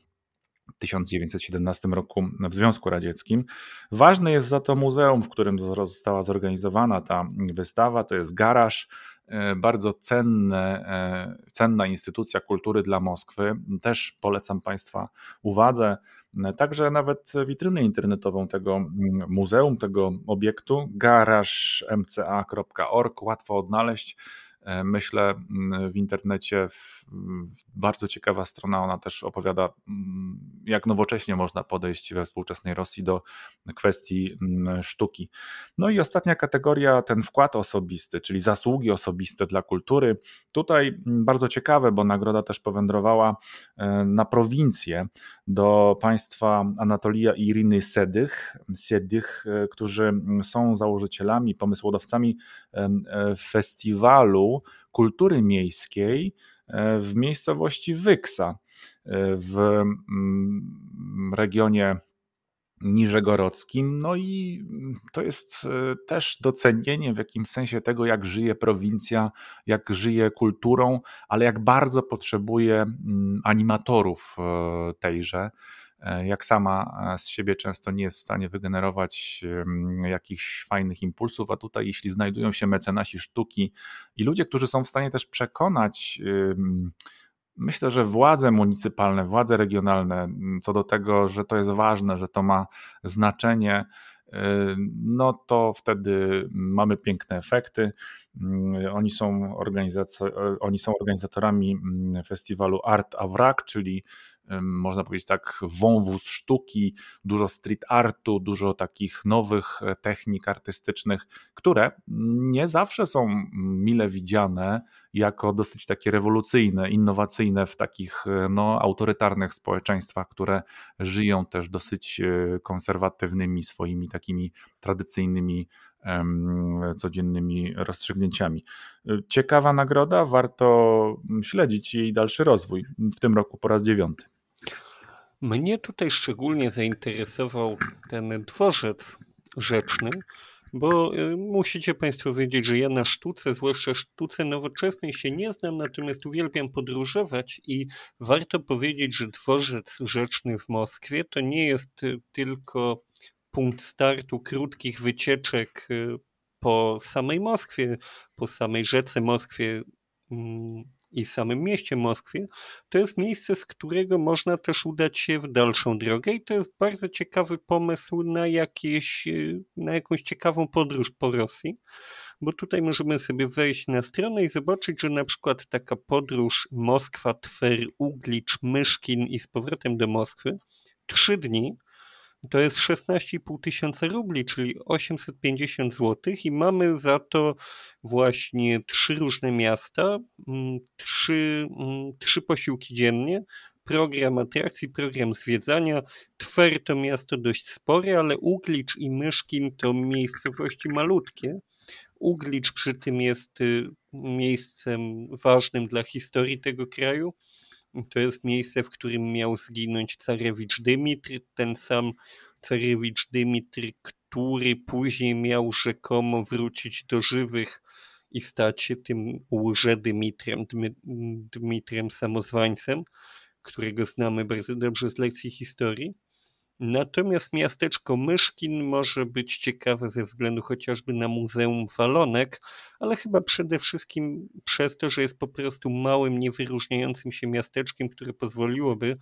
1917 roku w Związku Radzieckim. Ważne jest za to muzeum, w którym została zorganizowana ta wystawa, to jest garaż bardzo cenne, e, cenna instytucja kultury dla Moskwy. Też polecam Państwa uwadze. Także nawet witrynę internetową tego mm, muzeum, tego obiektu, garażmca.org, łatwo odnaleźć. E, myślę, mm, w internecie bardzo ciekawa strona, ona też opowiada, mm, jak nowocześnie można podejść we współczesnej Rosji do kwestii mm, sztuki. No i ostatnia kategoria, ten wkład osobisty, czyli zasługi osobiste dla kultury. Tutaj bardzo ciekawe, bo nagroda też powędrowała e, na prowincję do państwa Anatolia i Iriny Sedych, Sedych, e, którzy są założycielami, pomysłodawcami festiwalu kultury miejskiej e, w miejscowości Wyksa e, w mm, regionie niżegorodzkim. No i to jest e, też docenienie w jakimś sensie tego, jak żyje prowincja, jak żyje kulturą, ale jak bardzo potrzebuje mm, animatorów tejże. E, jak sama e, z siebie często nie jest w stanie wygenerować jakichś fajnych impulsów, a tutaj jeśli znajdują się mecenasi sztuki i ludzie, którzy są w stanie też przekonać Myślę, że władze municypalne, władze regionalne, co do tego, że to jest ważne, że to ma znaczenie, no to wtedy mamy piękne efekty. Mm, oni są, oni są organizatorami mm, festiwalu Art Avrak, czyli można powiedzieć tak, wąwóz sztuki, dużo street artu, dużo takich nowych e, technik artystycznych, które nie zawsze są mile widziane jako dosyć takie rewolucyjne, innowacyjne w takich e, no, autorytarnych społeczeństwach, które żyją też dosyć e, konserwatywnymi swoimi takimi tradycyjnymi codziennymi rozstrzygnięciami. Ciekawa nagroda, warto śledzić jej dalszy rozwój. W tym roku po raz dziewiąty. Mnie tutaj szczególnie zainteresował ten dworzec rzeczny, bo y, musicie Państwo wiedzieć, że ja na sztuce, zwłaszcza sztuce nowoczesnej się nie znam, natomiast uwielbiam podróżować i warto powiedzieć, że dworzec rzeczny w Moskwie to nie jest y, tylko punkt startu krótkich wycieczek y, po samej Moskwie, po samej rzece Moskwie mm, i samym mieście Moskwie, to jest miejsce, z którego można też udać się w dalszą drogę i to jest bardzo ciekawy pomysł na, jakieś, y, na jakąś ciekawą podróż po Rosji, bo tutaj możemy sobie wejść na stronę i zobaczyć, że na przykład taka podróż Moskwa, Twer, Uglicz, Myszkin i z powrotem do Moskwy, trzy dni, to jest 16,5 tysiąca rubli, czyli 850 zł i mamy za to właśnie trzy różne miasta, mm, trzy, mm, trzy posiłki dziennie, program atrakcji, program zwiedzania. Twer to miasto dość spore, ale Uglicz i Myszkin to miejscowości malutkie. Uglicz przy tym jest y, miejscem ważnym dla historii tego kraju. To jest miejsce, w którym miał zginąć carewicz Dymitr, ten sam carewicz Dymitr, który później miał rzekomo wrócić do żywych i stać się tym łże-Dymitrem, Dmitrem Samozwańcem, którego znamy bardzo dobrze z lekcji historii. Natomiast miasteczko Myszkin może być ciekawe ze względu chociażby na Muzeum Walonek, ale chyba przede wszystkim przez to, że jest po prostu małym, niewyróżniającym się miasteczkiem, które pozwoliłoby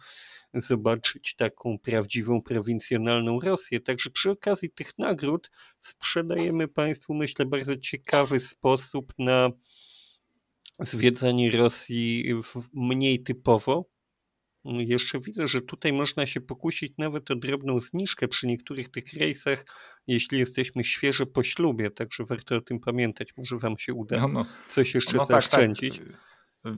zobaczyć taką prawdziwą, prowincjonalną Rosję. Także przy okazji tych nagród sprzedajemy Państwu, myślę, bardzo ciekawy sposób na zwiedzanie Rosji mniej typowo, jeszcze widzę, że tutaj można się pokusić nawet o drobną zniżkę przy niektórych tych rejsach, jeśli jesteśmy świeżo po ślubie, także warto o tym pamiętać. Może Wam się uda no, no. coś jeszcze no, zaoszczędzić. Tak, tak.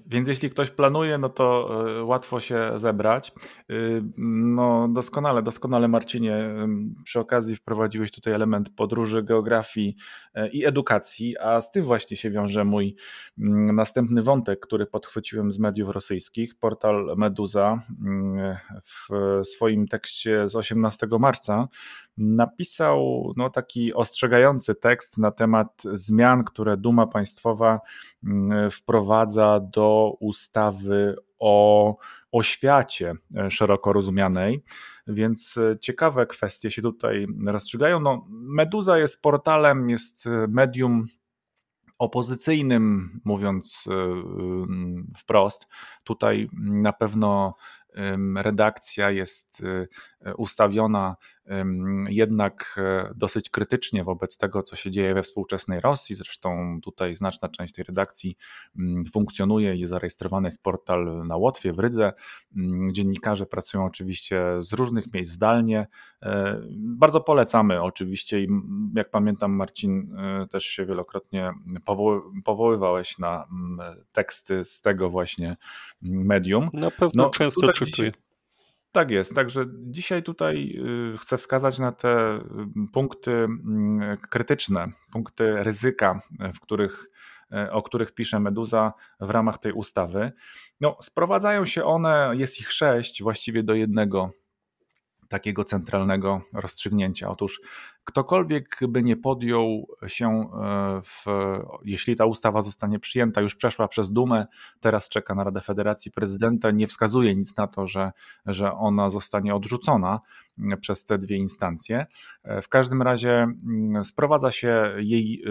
Więc jeśli ktoś planuje, no to e, łatwo się zebrać. Y, no doskonale, doskonale Marcinie. Przy okazji wprowadziłeś tutaj element podróży, geografii e, i edukacji, a z tym właśnie się wiąże mój mm, następny wątek, który podchwyciłem z mediów rosyjskich. Portal Meduza mm, w swoim tekście z 18 marca napisał no, taki ostrzegający tekst na temat zmian, które Duma Państwowa mm, wprowadza do ustawy o oświacie e, szeroko rozumianej, więc e, ciekawe kwestie się tutaj rozstrzygają. No, Meduza jest portalem, jest e, medium opozycyjnym, mówiąc wprost. Tutaj na pewno redakcja jest ustawiona jednak e, dosyć krytycznie wobec tego, co się dzieje we współczesnej Rosji. Zresztą tutaj znaczna część tej redakcji mm, funkcjonuje, jest zarejestrowany jest portal na Łotwie, w Rydze. Mm, dziennikarze pracują oczywiście z różnych miejsc zdalnie. E, bardzo polecamy oczywiście i jak pamiętam Marcin e, też się wielokrotnie powoływałeś na teksty z tego właśnie medium. Na pewno no, często czytuję. Tak jest. Także dzisiaj tutaj y, chcę wskazać na te y, punkty mm, krytyczne, punkty ryzyka, w których, e, o których pisze Meduza w ramach tej ustawy. No, sprowadzają się one, jest ich sześć, właściwie do jednego takiego centralnego rozstrzygnięcia. Otóż ktokolwiek by nie podjął się, e, w, jeśli ta ustawa zostanie przyjęta, już przeszła przez Dumę, teraz czeka na Radę Federacji Prezydenta, nie wskazuje nic na to, że, że ona zostanie odrzucona przez te dwie instancje. E, w każdym razie mm, sprowadza się jej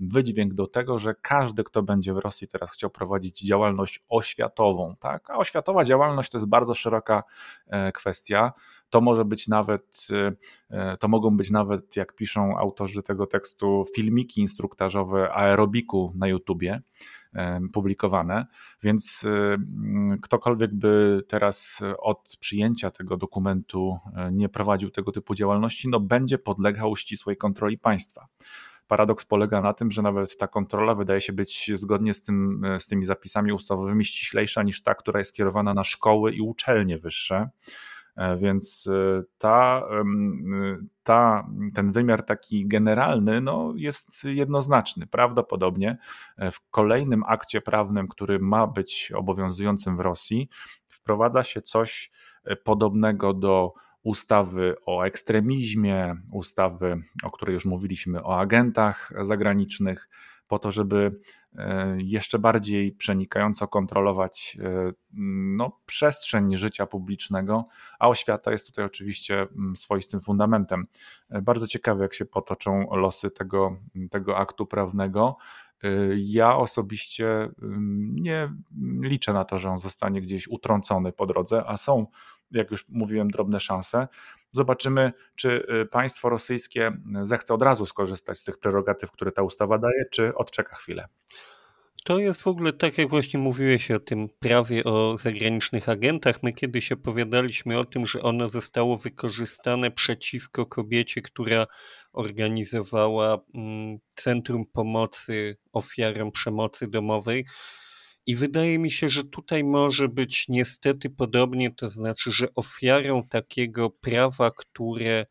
wydźwięk do tego, że każdy, kto będzie w Rosji teraz chciał prowadzić działalność oświatową, tak? a oświatowa działalność to jest bardzo szeroka e, kwestia. To może być nawet, to mogą być nawet jak piszą autorzy tego tekstu, filmiki instruktażowe aerobiku na YouTubie publikowane, więc ktokolwiek by teraz od przyjęcia tego dokumentu nie prowadził tego typu działalności, no będzie podlegał ścisłej kontroli państwa. Paradoks polega na tym, że nawet ta kontrola wydaje się być zgodnie z, tym, z tymi zapisami ustawowymi ściślejsza niż ta, która jest kierowana na szkoły i uczelnie wyższe. E, więc e, ta, ta, ten wymiar taki generalny no, jest jednoznaczny. Prawdopodobnie e, w kolejnym akcie prawnym, który ma być obowiązującym w Rosji, wprowadza się coś podobnego do ustawy o ekstremizmie, ustawy, o której już mówiliśmy, o agentach zagranicznych, po to, żeby e, jeszcze bardziej przenikająco kontrolować e, no, przestrzeń życia publicznego, a oświata jest tutaj oczywiście mm, swoistym fundamentem. E, bardzo ciekawe, jak się potoczą losy tego, tego aktu prawnego. Ja osobiście mm, nie liczę na to, że on zostanie gdzieś utrącony po drodze, a są jak już mówiłem, drobne szanse. Zobaczymy, czy y, państwo rosyjskie zechce od razu skorzystać z tych prerogatyw, które ta ustawa daje, czy odczeka chwilę. To jest w ogóle tak, jak właśnie mówiłeś o tym prawie o zagranicznych agentach. My kiedyś opowiadaliśmy o tym, że ono zostało wykorzystane przeciwko kobiecie, która organizowała mm, Centrum Pomocy Ofiarom Przemocy Domowej. I wydaje mi się, że tutaj może być niestety podobnie, to znaczy, że ofiarą takiego prawa, które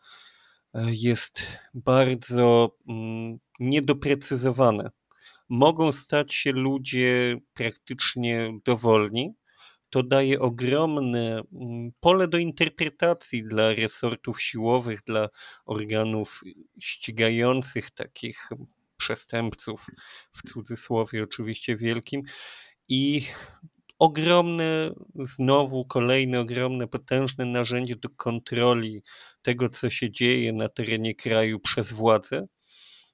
e, jest bardzo mm, niedoprecyzowane, mogą stać się ludzie praktycznie dowolni. To daje ogromne mm, pole do interpretacji dla resortów siłowych, dla organów ścigających takich przestępców, w cudzysłowie oczywiście wielkim i ogromne, znowu kolejne ogromne, potężne narzędzie do kontroli tego, co się dzieje na terenie kraju przez władze.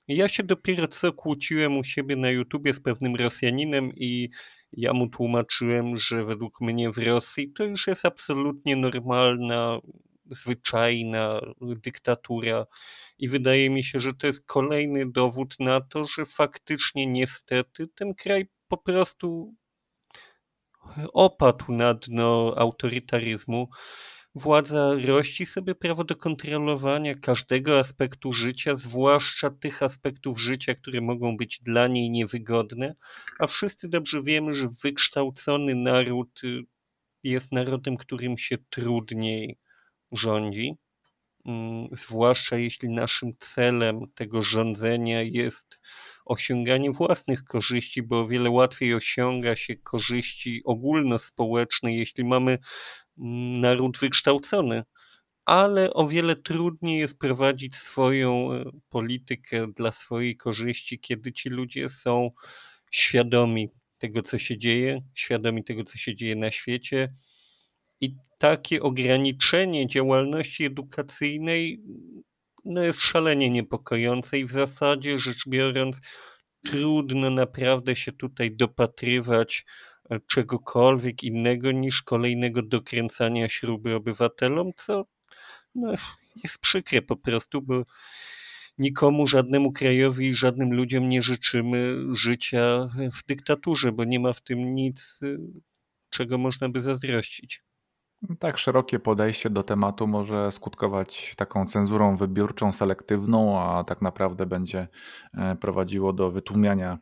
Ja się dopiero co kłóciłem u siebie na YouTubie z pewnym Rosjaninem i ja mu tłumaczyłem, że według mnie w Rosji to już jest absolutnie normalna, zwyczajna dyktatura i wydaje mi się, że to jest kolejny dowód na to, że faktycznie niestety ten kraj po prostu opadł na dno autorytaryzmu. Władza rości sobie prawo do kontrolowania każdego aspektu życia, zwłaszcza tych aspektów życia, które mogą być dla niej niewygodne, a wszyscy dobrze wiemy, że wykształcony naród y, jest narodem, którym się trudniej rządzi. Mm, zwłaszcza jeśli naszym celem tego rządzenia jest osiąganie własnych korzyści, bo o wiele łatwiej osiąga się korzyści ogólnospołeczne, jeśli mamy mm, naród wykształcony, ale o wiele trudniej jest prowadzić swoją e, politykę dla swojej korzyści, kiedy ci ludzie są świadomi tego, co się dzieje, świadomi tego, co się dzieje na świecie. I takie ograniczenie działalności edukacyjnej no jest szalenie niepokojące i w zasadzie rzecz biorąc trudno naprawdę się tutaj dopatrywać e, czegokolwiek innego niż kolejnego dokręcania śruby obywatelom, co no, jest przykre po prostu, bo nikomu, żadnemu krajowi i żadnym ludziom nie życzymy życia w dyktaturze, bo nie ma w tym nic, e, czego można by zazdrościć. Tak, szerokie podejście do tematu może skutkować taką cenzurą wybiórczą, selektywną, a tak naprawdę będzie e, prowadziło do wytłumiania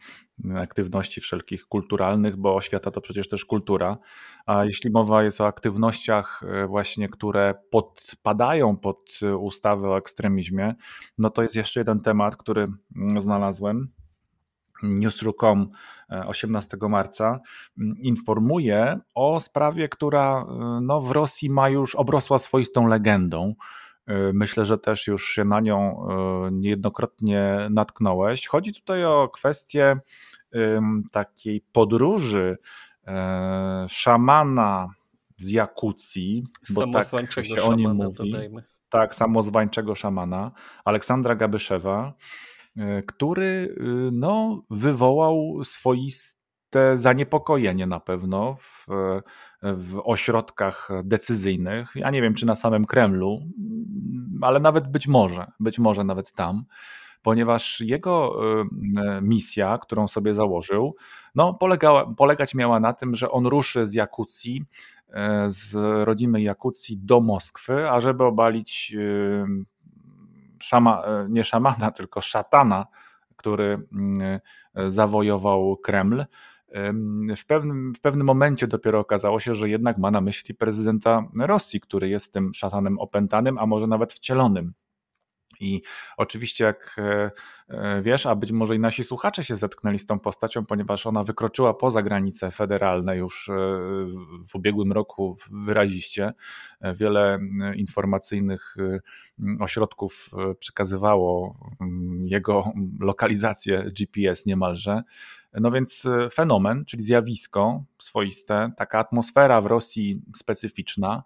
aktywności wszelkich kulturalnych, bo oświata to przecież też kultura. A jeśli mowa jest o aktywnościach, e, właśnie, które podpadają pod ustawę o ekstremizmie, no to jest jeszcze jeden temat, który mm, znalazłem News.com 18 e, marca mm, informuje o sprawie, która e, no, w Rosji ma już obrosła swoistą legendą. E, myślę, że też już się na nią niejednokrotnie natknąłeś. Chodzi tutaj o kwestię takiej podróży szamana z Jakucji, bo tak się o nim mówi. Dodajmy. Tak, samozwańczego szamana, Aleksandra Gabyszewa, który y, no, wywołał swoiste zaniepokojenie na pewno w, w ośrodkach decyzyjnych. Ja nie wiem, czy na samym Kremlu. ale nawet być może, być może nawet tam, ponieważ jego misja, którą sobie założył, no, polegała, polegać miała na tym, że on ruszy z Jakucji, z rodzimej Jakucji do Moskwy, ażeby obalić szama, nie szamana, tylko szatana, który zawojował Kreml w pewnym, w pewnym momencie dopiero okazało się, że jednak ma na myśli prezydenta Rosji, który jest tym szatanem opętanym, a może nawet wcielonym. I oczywiście, jak e, e, wiesz, a być może i nasi słuchacze się zetknęli z tą postacią, ponieważ ona wykroczyła poza granice federalne już e, w ubiegłym roku wyraziście. Wiele informacyjnych ośrodków przekazywało jego lokalizację GPS niemalże. No więc fenomen, czyli zjawisko swoiste, taka atmosfera w Rosji specyficzna.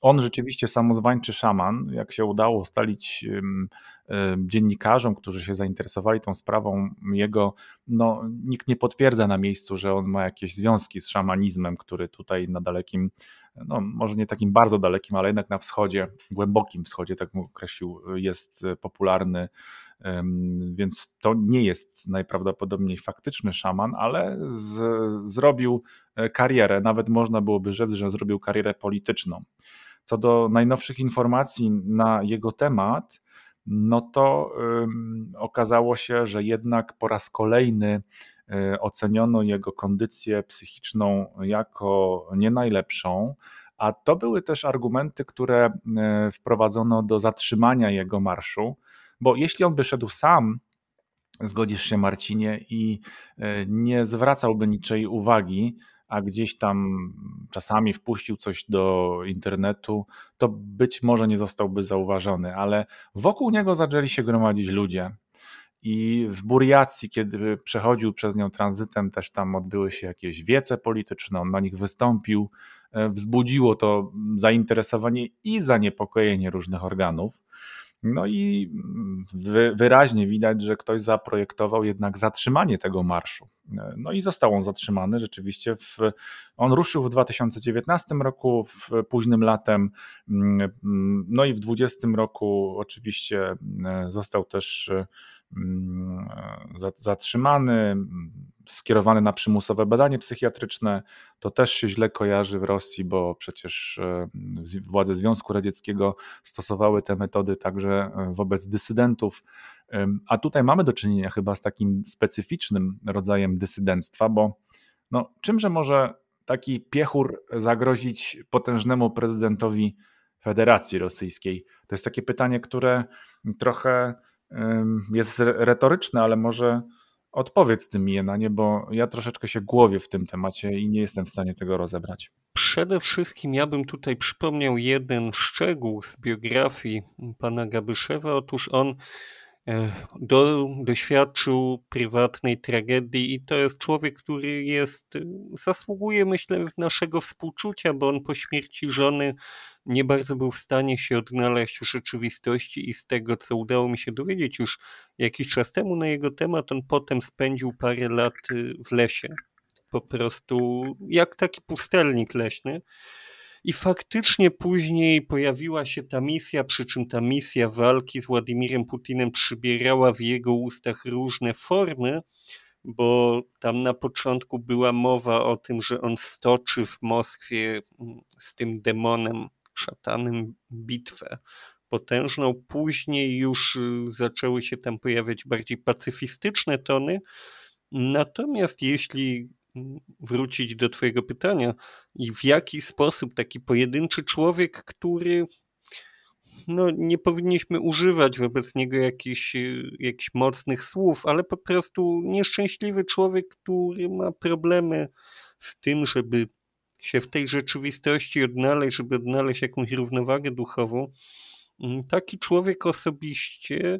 On rzeczywiście samozwańczy szaman, jak się udało ustalić dziennikarzom, którzy się zainteresowali tą sprawą, jego, no, nikt nie potwierdza na miejscu, że on ma jakieś związki z szamanizmem, który tutaj na dalekim, no może nie takim bardzo dalekim, ale jednak na wschodzie, głębokim wschodzie, tak mu określił, jest popularny. Więc to nie jest najprawdopodobniej faktyczny szaman, ale z, zrobił e, karierę, nawet można byłoby rzec, że zrobił karierę polityczną. Co do najnowszych informacji na jego temat, no to okazało się, że jednak po raz kolejny um, oceniono jego kondycję psychiczną jako nie najlepszą, a to były też argumenty, które um, wprowadzono do zatrzymania jego marszu, bo jeśli on by szedł sam, zgodzisz się Marcinie, i nie zwracałby niczej uwagi, a gdzieś tam czasami wpuścił coś do internetu, to być może nie zostałby zauważony, ale wokół niego zaczęli się gromadzić ludzie. I w Buriacji, kiedy przechodził przez nią tranzytem, też tam odbyły się jakieś wiece polityczne, on na nich wystąpił. E, wzbudziło to zainteresowanie i zaniepokojenie różnych organów. No i wy, wyraźnie widać, że ktoś zaprojektował jednak zatrzymanie tego marszu. No i został on zatrzymany rzeczywiście. W, on ruszył w 2019 roku, w późnym latem, no i w 2020 roku oczywiście został też mm, zatrzymany, skierowany na przymusowe badanie psychiatryczne. To też się źle kojarzy w Rosji, bo przecież e, władze Związku Radzieckiego stosowały te metody także e, wobec dysydentów. A tutaj mamy do czynienia chyba z takim specyficznym rodzajem dysydenctwa, bo no, czymże może taki piechur zagrozić potężnemu prezydentowi Federacji Rosyjskiej? To jest takie pytanie, które trochę jest retoryczne, ale może Odpowiedz tym mi na nie, bo ja troszeczkę się głowię w tym temacie i nie jestem w stanie tego rozebrać. Przede wszystkim ja bym tutaj przypomniał jeden szczegół z biografii pana Gabyszewa. Otóż on e, do, doświadczył prywatnej tragedii i to jest człowiek, który jest, zasługuje myślę naszego współczucia, bo on po śmierci żony nie bardzo był w stanie się odnaleźć w rzeczywistości i z tego, co udało mi się dowiedzieć już jakiś czas temu na jego temat, on potem spędził parę lat y, w lesie. Po prostu jak taki pustelnik leśny. I faktycznie później pojawiła się ta misja, przy czym ta misja walki z Władimirem Putinem przybierała w jego ustach różne formy, bo tam na początku była mowa o tym, że on stoczy w Moskwie mm, z tym demonem szatanem bitwę potężną. Później już y, zaczęły się tam pojawiać bardziej pacyfistyczne tony. Natomiast jeśli mm, wrócić do Twojego pytania, i w jaki sposób taki pojedynczy człowiek, który no, nie powinniśmy używać wobec niego jakichś, y, jakichś mocnych słów, ale po prostu nieszczęśliwy człowiek, który ma problemy z tym, żeby się w tej rzeczywistości odnaleźć, żeby odnaleźć jakąś równowagę duchową, mm, taki człowiek osobiście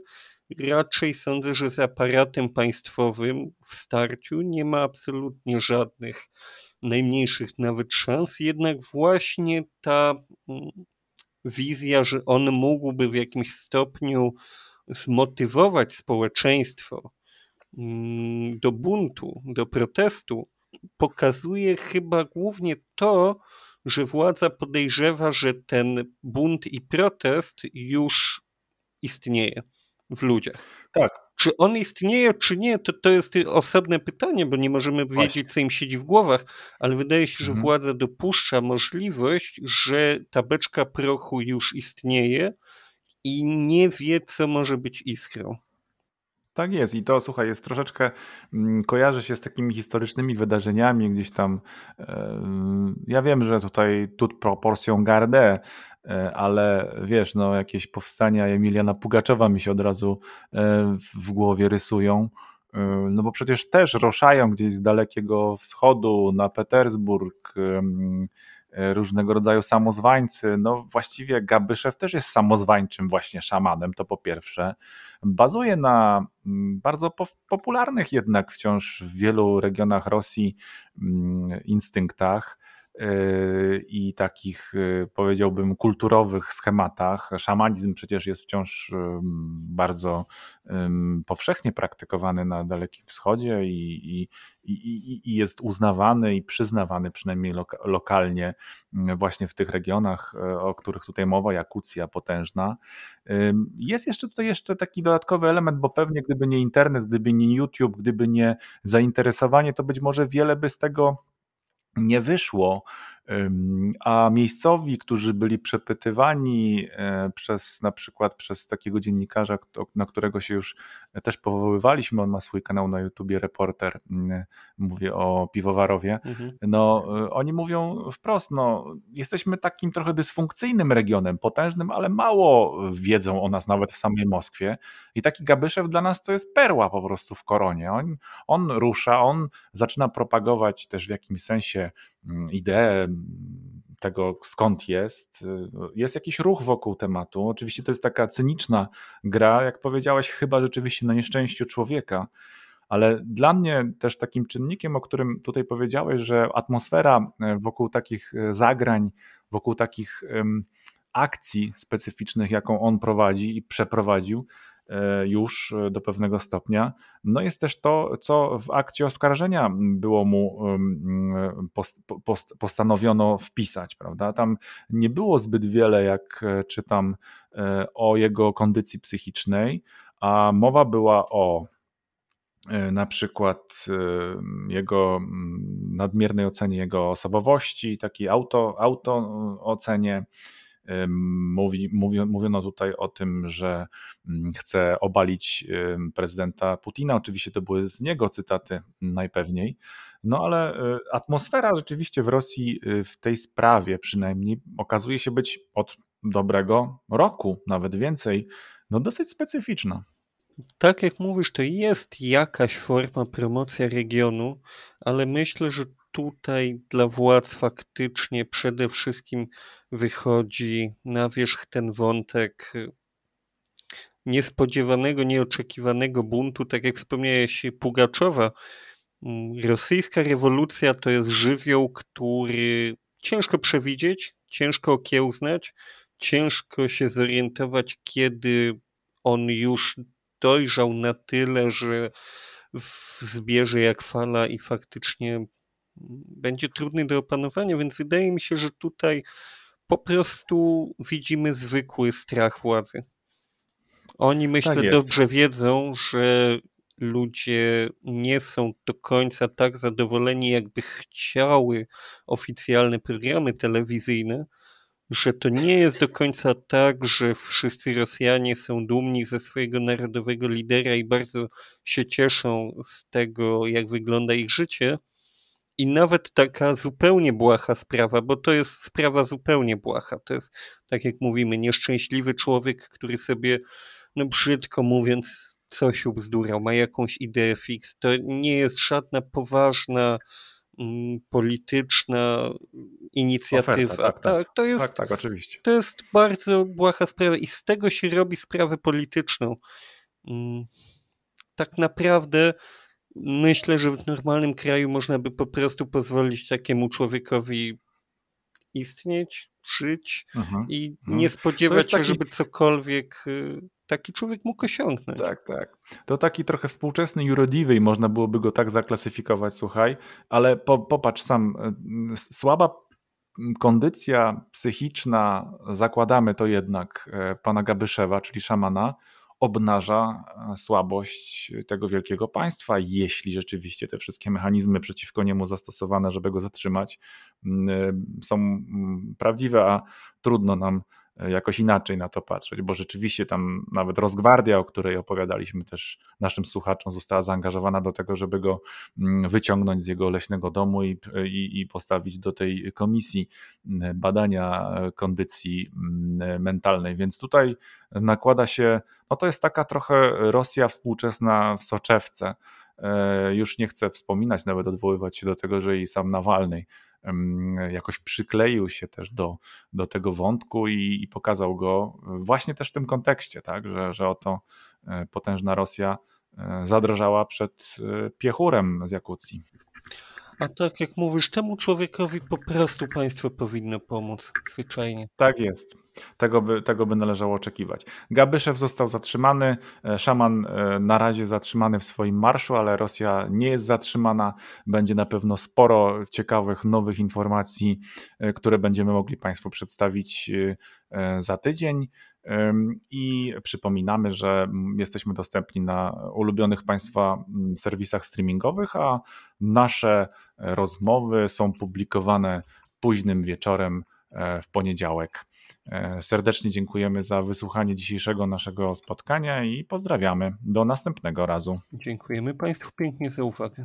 raczej sądzę, że z aparatem państwowym w starciu nie ma absolutnie żadnych najmniejszych nawet szans, jednak właśnie ta mm, wizja, że on mógłby w jakimś stopniu zmotywować społeczeństwo mm, do buntu, do protestu, pokazuje chyba głównie to, że władza podejrzewa, że ten bunt i protest już istnieje w ludziach. Tak. Czy on istnieje, czy nie, to, to jest osobne pytanie, bo nie możemy wiedzieć, Właśnie. co im siedzi w głowach, ale wydaje się, że mhm. władza dopuszcza możliwość, że ta beczka prochu już istnieje i nie wie, co może być iskrą. Tak jest i to słuchaj, jest troszeczkę, mm, kojarzy się z takimi historycznymi wydarzeniami gdzieś tam. Ja wiem, że tutaj tut proporcją gardę, e, ale wiesz, no jakieś powstania Emiliana Pugaczowa mi się od razu e, w głowie rysują. E, no bo przecież też ruszają gdzieś z dalekiego wschodu na Petersburg, różnego rodzaju samozwańcy. No właściwie Gabyszew też jest samozwańczym właśnie szamanem, to po pierwsze. Bazuje na mm, bardzo popularnych jednak wciąż w wielu regionach Rosji mm, instynktach i takich, y, powiedziałbym, kulturowych schematach. Szamanizm przecież jest wciąż bardzo powszechnie praktykowany na Dalekim Wschodzie i, i, i, jest uznawany i przyznawany przynajmniej loka, lokalnie właśnie w tych regionach, e, o których tutaj mowa, Jakucja potężna. Jest jeszcze tutaj jeszcze taki dodatkowy element, bo pewnie gdyby nie internet, gdyby nie YouTube, gdyby nie zainteresowanie, to być może wiele by z tego nie wyszło, a miejscowi, którzy byli przepytywani e, przez na przykład przez takiego dziennikarza, na którego się już też powoływaliśmy, on ma swój kanał na YouTubie, reporter, mówię o Piwowarowie, mhm. no e, oni mówią wprost, no jesteśmy takim trochę dysfunkcyjnym regionem, potężnym, ale mało wiedzą o nas nawet w samej Moskwie i taki Gabyszew dla nas to jest perła po prostu w koronie. On, on rusza, on zaczyna propagować też w jakimś sensie Mm, ideę tego, skąd jest. Jest jakiś ruch wokół tematu. Oczywiście to jest taka cyniczna gra, jak powiedziałeś, chyba rzeczywiście na nieszczęściu człowieka. Ale dla mnie też takim czynnikiem, o którym tutaj powiedziałeś, że atmosfera e, wokół takich e, zagrań, wokół takich akcji specyficznych, jaką on prowadzi i przeprowadził, już do pewnego stopnia. No jest też to, co w akcie oskarżenia było mu postanowiono wpisać, prawda? Tam nie było zbyt wiele, jak e, czytam, e, o jego kondycji psychicznej, a mowa była o na przykład jego nadmiernej ocenie jego osobowości, takiej auto, auto ocenie, Mówi, mówiono tutaj o tym, że mm, chce obalić prezydenta Putina. Oczywiście to były z niego cytaty najpewniej. No ale y, atmosfera rzeczywiście w Rosji y, w tej sprawie przynajmniej okazuje się być od dobrego roku, nawet więcej, no dosyć specyficzna. Tak jak mówisz, to jest jakaś forma promocja regionu, ale myślę, że tutaj dla władz faktycznie przede wszystkim wychodzi na wierzch ten wątek niespodziewanego, nieoczekiwanego buntu, tak jak wspomniałeś, Pugaczowa. Rosyjska rewolucja to jest żywioł, który ciężko przewidzieć, ciężko okiełznać, ciężko się zorientować, kiedy on już dojrzał na tyle, że zbierze jak fala i faktycznie będzie trudny do opanowania, więc wydaje mi się, że tutaj po prostu widzimy zwykły strach władzy. Oni myślę tak dobrze wiedzą, że ludzie nie są do końca tak zadowoleni, jakby chciały oficjalne programy telewizyjne, że to nie jest do końca tak, że wszyscy Rosjanie są dumni ze swojego narodowego lidera i bardzo się cieszą z tego, jak wygląda ich życie, i nawet taka zupełnie błaha sprawa, bo to jest sprawa zupełnie błaha. To jest, tak jak mówimy, nieszczęśliwy człowiek, który sobie, no brzydko mówiąc, coś ubzdurał, ma jakąś ideę fix. To nie jest żadna poważna mm, polityczna inicjatywa. Oferta, tak, tak. tak, to jest, tak, tak, oczywiście. To jest bardzo błaha sprawa i z tego się robi sprawę polityczną. Mm, tak naprawdę myślę, że w normalnym kraju można by po prostu pozwolić takiemu człowiekowi istnieć, żyć mhm. i mhm. nie spodziewać się, taki... żeby cokolwiek y, taki człowiek mógł osiągnąć. Tak, tak. To taki trochę współczesny Eurodiwy można byłoby go tak zaklasyfikować, słuchaj, ale po, popatrz sam, y, słaba kondycja psychiczna, zakładamy to jednak e, pana Gabyszewa, czyli szamana, obnaża e, słabość tego wielkiego państwa, jeśli rzeczywiście te wszystkie mechanizmy przeciwko niemu zastosowane, żeby go zatrzymać, są prawdziwe, a trudno nam E, jakoś inaczej na to patrzeć, bo rzeczywiście tam nawet Rozgwardia, o której opowiadaliśmy też naszym słuchaczom, została zaangażowana do tego, żeby go mm, wyciągnąć z jego leśnego domu i, i, i postawić do tej komisji mm, badania e, kondycji mm, mentalnej. Więc tutaj nakłada się, no to jest taka trochę Rosja współczesna w soczewce. E, już nie chcę wspominać, nawet odwoływać się do tego, że i sam Nawalny jakoś przykleił się też do, do tego wątku i, i pokazał go właśnie też w tym kontekście, tak, że, że oto e, potężna Rosja e, zadrżała przed e, piechurem z Jakucji. A tak jak mówisz, temu człowiekowi po prostu państwo powinno pomóc zwyczajnie. Tak jest. Tego by, tego by należało oczekiwać. Gabyszew został zatrzymany, e, szaman e, na razie zatrzymany w swoim marszu, ale Rosja nie jest zatrzymana. Będzie na pewno sporo ciekawych, nowych informacji, e, które będziemy mogli Państwu przedstawić za tydzień. I przypominamy, że jesteśmy dostępni na ulubionych Państwa serwisach streamingowych, a nasze rozmowy są publikowane późnym wieczorem w poniedziałek. E, serdecznie dziękujemy za wysłuchanie dzisiejszego naszego spotkania i pozdrawiamy. Do następnego razu. Dziękujemy Państwu pięknie za uwagę.